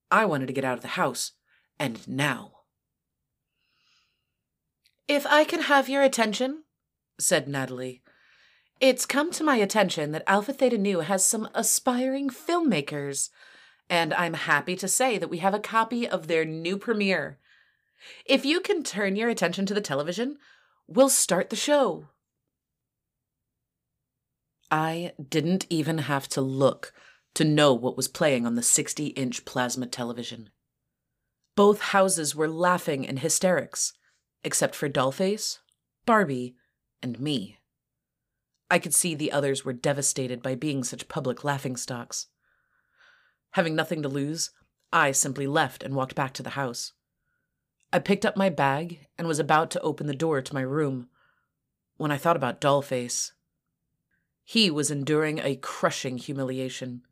I wanted to get out of the house, and now. If I can have your attention, said Natalie, it's come to my attention that Alpha Theta Nu has some aspiring filmmakers, and I'm happy to say that we have a copy of their new premiere. If you can turn your attention to the television, we'll start the show. I didn't even have to look to know what was playing on the 60 inch plasma television. Both houses were laughing in hysterics, except for Dollface, Barbie, and me. I could see the others were devastated by being such public laughingstocks. Having nothing to lose, I simply left and walked back to the house. I picked up my bag and was about to open the door to my room when I thought about Dollface. He was enduring a crushing humiliation.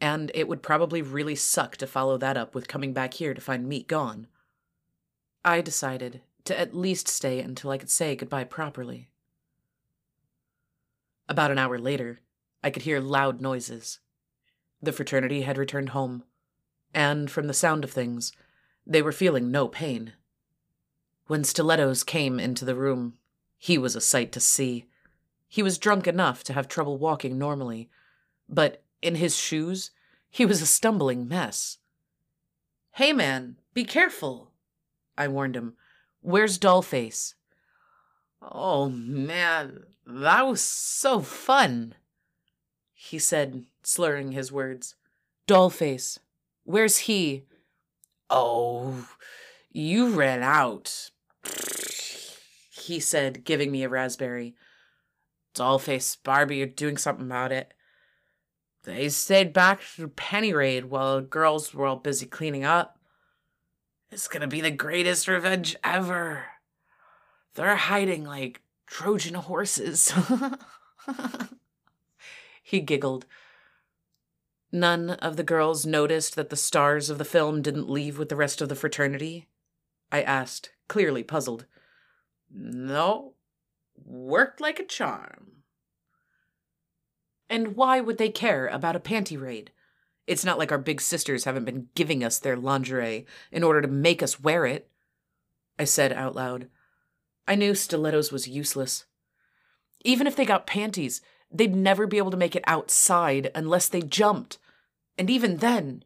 And it would probably really suck to follow that up with coming back here to find me gone. I decided to at least stay until I could say goodbye properly. About an hour later, I could hear loud noises. The fraternity had returned home, and from the sound of things, they were feeling no pain. When Stilettos came into the room, he was a sight to see. He was drunk enough to have trouble walking normally, but in his shoes, he was a stumbling mess. Hey, man, be careful, I warned him. Where's Dollface? Oh, man, that was so fun, he said, slurring his words. Dollface, where's he? Oh, you ran out, he said, giving me a raspberry. Dollface Barbie you're doing something about it. They stayed back to Penny Raid while the girls were all busy cleaning up. It's gonna be the greatest revenge ever. They're hiding like Trojan horses. he giggled. None of the girls noticed that the stars of the film didn't leave with the rest of the fraternity? I asked, clearly puzzled. No, worked like a charm. And why would they care about a panty raid? It's not like our big sisters haven't been giving us their lingerie in order to make us wear it. I said out loud. I knew stilettos was useless. Even if they got panties, they'd never be able to make it outside unless they jumped. And even then.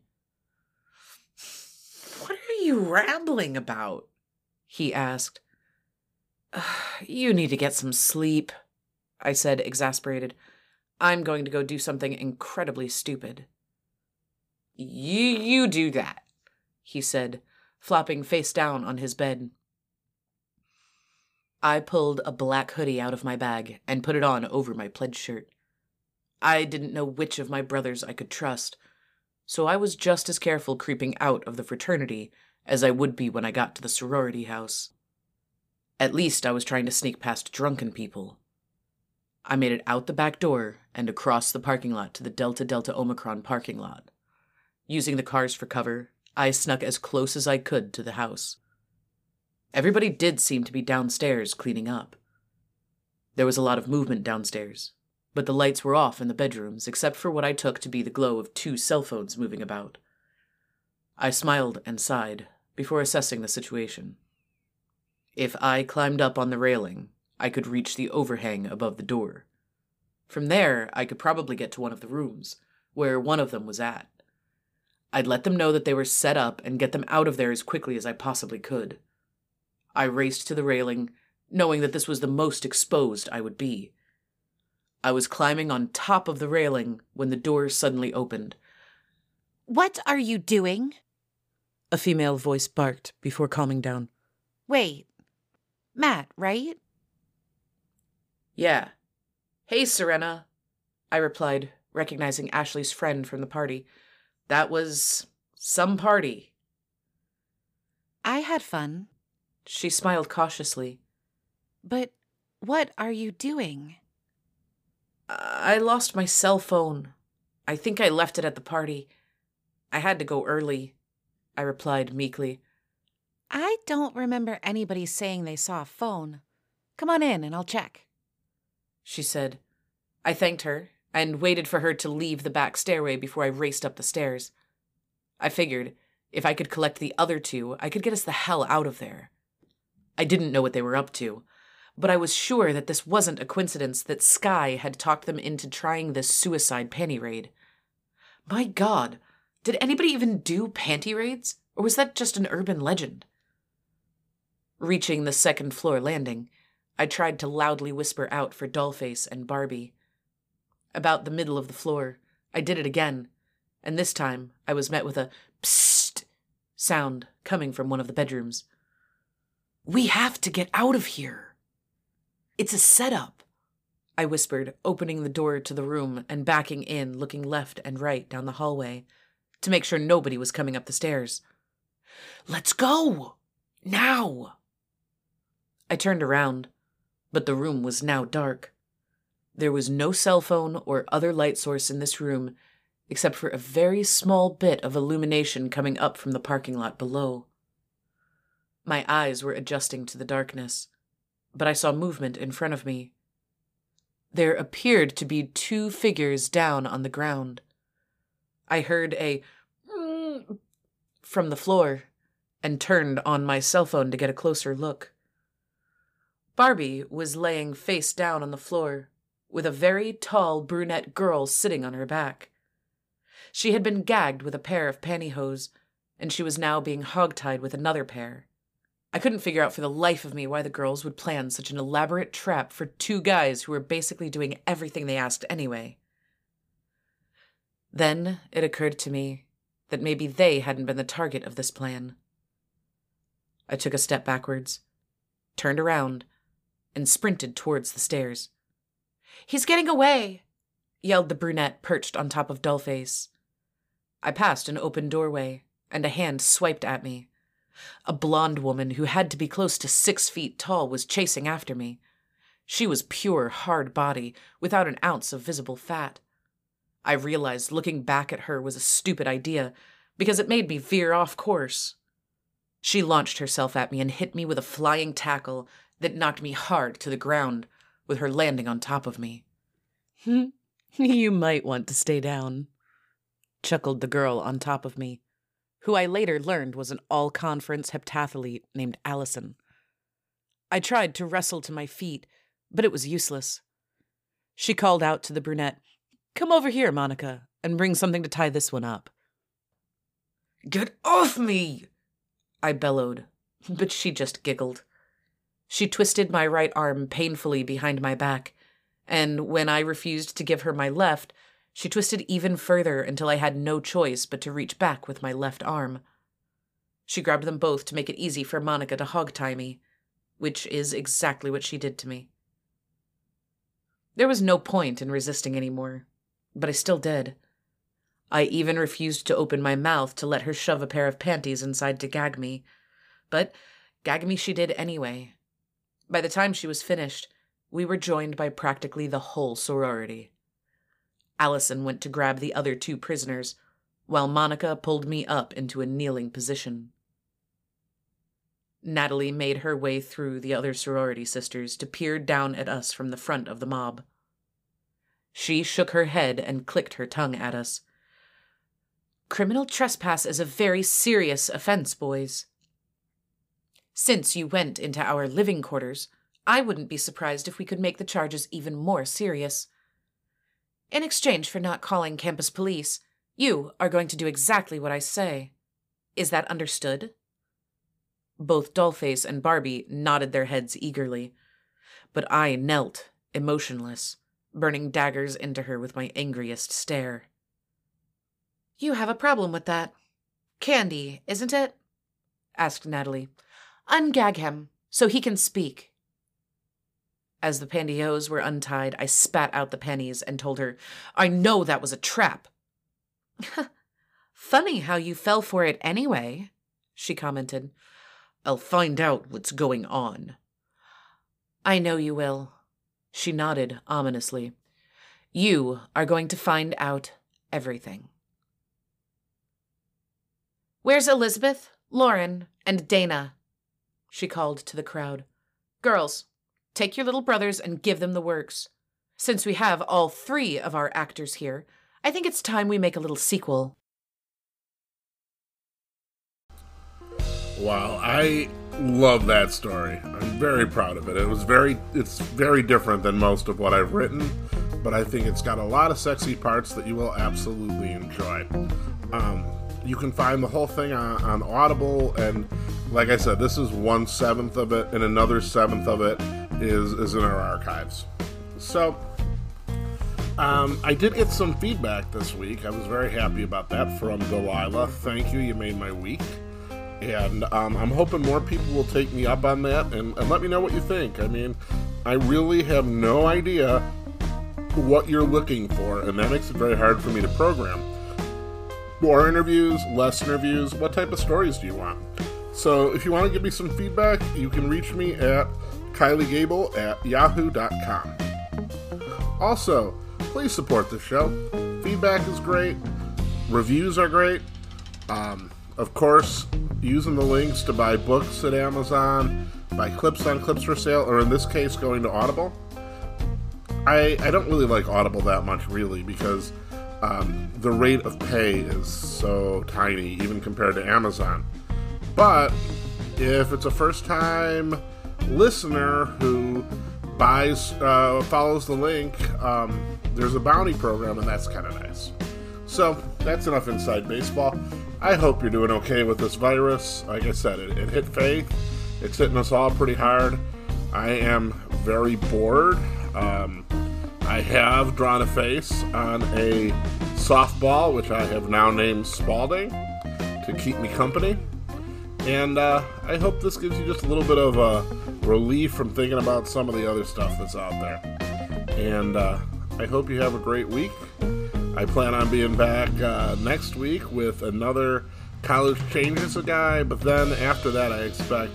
What are you rambling about? He asked. You need to get some sleep, I said, exasperated. I'm going to go do something incredibly stupid. You, you do that, he said, flopping face down on his bed. I pulled a black hoodie out of my bag and put it on over my pledge shirt. I didn't know which of my brothers I could trust, so I was just as careful creeping out of the fraternity as I would be when I got to the sorority house. At least I was trying to sneak past drunken people. I made it out the back door and across the parking lot to the Delta Delta Omicron parking lot. Using the cars for cover, I snuck as close as I could to the house. Everybody did seem to be downstairs cleaning up. There was a lot of movement downstairs, but the lights were off in the bedrooms except for what I took to be the glow of two cell phones moving about. I smiled and sighed before assessing the situation. If I climbed up on the railing, I could reach the overhang above the door. From there, I could probably get to one of the rooms, where one of them was at. I'd let them know that they were set up and get them out of there as quickly as I possibly could. I raced to the railing, knowing that this was the most exposed I would be. I was climbing on top of the railing when the door suddenly opened. What are you doing? A female voice barked before calming down. Wait. Matt, right? Yeah. Hey, Serena, I replied, recognizing Ashley's friend from the party. That was some party. I had fun. She smiled cautiously. But what are you doing? I lost my cell phone. I think I left it at the party. I had to go early, I replied meekly. I don't remember anybody saying they saw a phone. Come on in and I'll check. She said. I thanked her and waited for her to leave the back stairway before I raced up the stairs. I figured if I could collect the other two, I could get us the hell out of there. I didn't know what they were up to, but I was sure that this wasn't a coincidence that Sky had talked them into trying this suicide panty raid. My god, did anybody even do panty raids? Or was that just an urban legend? Reaching the second floor landing, I tried to loudly whisper out for Dollface and Barbie. About the middle of the floor, I did it again, and this time I was met with a psst sound coming from one of the bedrooms. We have to get out of here. It's a setup, I whispered, opening the door to the room and backing in, looking left and right down the hallway to make sure nobody was coming up the stairs. Let's go! Now! I turned around, but the room was now dark. There was no cell phone or other light source in this room except for a very small bit of illumination coming up from the parking lot below. My eyes were adjusting to the darkness, but I saw movement in front of me. There appeared to be two figures down on the ground. I heard a from the floor and turned on my cell phone to get a closer look. Barbie was laying face down on the floor, with a very tall brunette girl sitting on her back. She had been gagged with a pair of pantyhose, and she was now being hogtied with another pair. I couldn't figure out for the life of me why the girls would plan such an elaborate trap for two guys who were basically doing everything they asked anyway. Then it occurred to me that maybe they hadn't been the target of this plan. I took a step backwards, turned around, and sprinted towards the stairs. He's getting away! yelled the brunette perched on top of Dollface. I passed an open doorway, and a hand swiped at me. A blonde woman who had to be close to six feet tall was chasing after me. She was pure, hard body, without an ounce of visible fat. I realized looking back at her was a stupid idea, because it made me veer off course. She launched herself at me and hit me with a flying tackle that knocked me hard to the ground, with her landing on top of me. You might want to stay down, chuckled the girl on top of me, who I later learned was an all conference heptathlete named Allison. I tried to wrestle to my feet, but it was useless. She called out to the brunette, Come over here, Monica, and bring something to tie this one up. Get off me! I bellowed, but she just giggled. She twisted my right arm painfully behind my back, and when I refused to give her my left, she twisted even further until I had no choice but to reach back with my left arm. She grabbed them both to make it easy for Monica to hog tie me, which is exactly what she did to me. There was no point in resisting anymore, but I still did. I even refused to open my mouth to let her shove a pair of panties inside to gag me. But gag me she did anyway. By the time she was finished, we were joined by practically the whole sorority. Allison went to grab the other two prisoners, while Monica pulled me up into a kneeling position. Natalie made her way through the other sorority sisters to peer down at us from the front of the mob. She shook her head and clicked her tongue at us. Criminal trespass is a very serious offense, boys. Since you went into our living quarters, I wouldn't be surprised if we could make the charges even more serious. In exchange for not calling campus police, you are going to do exactly what I say. Is that understood? Both Dollface and Barbie nodded their heads eagerly, but I knelt, emotionless, burning daggers into her with my angriest stare. You have a problem with that. Candy, isn't it? asked Natalie. Ungag him, so he can speak. As the pantyhose were untied, I spat out the pennies and told her, I know that was a trap. Funny how you fell for it anyway, she commented. I'll find out what's going on. I know you will. She nodded ominously. You are going to find out everything. Where's Elizabeth, Lauren, and Dana? She called to the crowd. Girls, take your little brothers and give them the works. Since we have all three of our actors here, I think it's time we make a little sequel. Wow, I love that story. I'm very proud of it. It was very it's very different than most of what I've written, but I think it's got a lot of sexy parts that you will absolutely enjoy. Um, you can find the whole thing on, on Audible, and like I said, this is one seventh of it, and another seventh of it is is in our archives. So, um, I did get some feedback this week. I was very happy about that from Delilah. Thank you. You made my week. And um, I'm hoping more people will take me up on that and, and let me know what you think. I mean, I really have no idea what you're looking for, and that makes it very hard for me to program. More interviews, less interviews, what type of stories do you want? So if you want to give me some feedback, you can reach me at Kylie Gable at yahoo.com. Also, please support the show. Feedback is great, reviews are great. Um, of course, using the links to buy books at Amazon, buy clips on Clips4Sale, or in this case, going to Audible. I, I don't really like Audible that much, really, because um, the rate of pay is so tiny, even compared to Amazon. But if it's a first time listener who buys, uh, follows the link, um, there's a bounty program, and that's kind of nice. So that's enough inside baseball. I hope you're doing okay with this virus. Like I said, it, it hit Faith. It's hitting us all pretty hard. I am very bored. Um, I have drawn a face on a softball, which I have now named Spalding, to keep me company. And uh, I hope this gives you just a little bit of a relief from thinking about some of the other stuff that's out there. And uh, I hope you have a great week. I plan on being back uh, next week with another college changes a guy, but then after that, I expect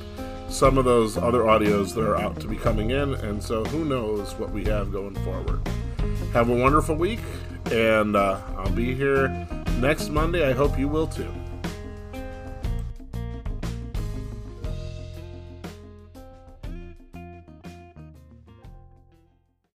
some of those other audios that are out to be coming in, and so who knows what we have going forward. Have a wonderful week, and uh, I'll be here next Monday. I hope you will too.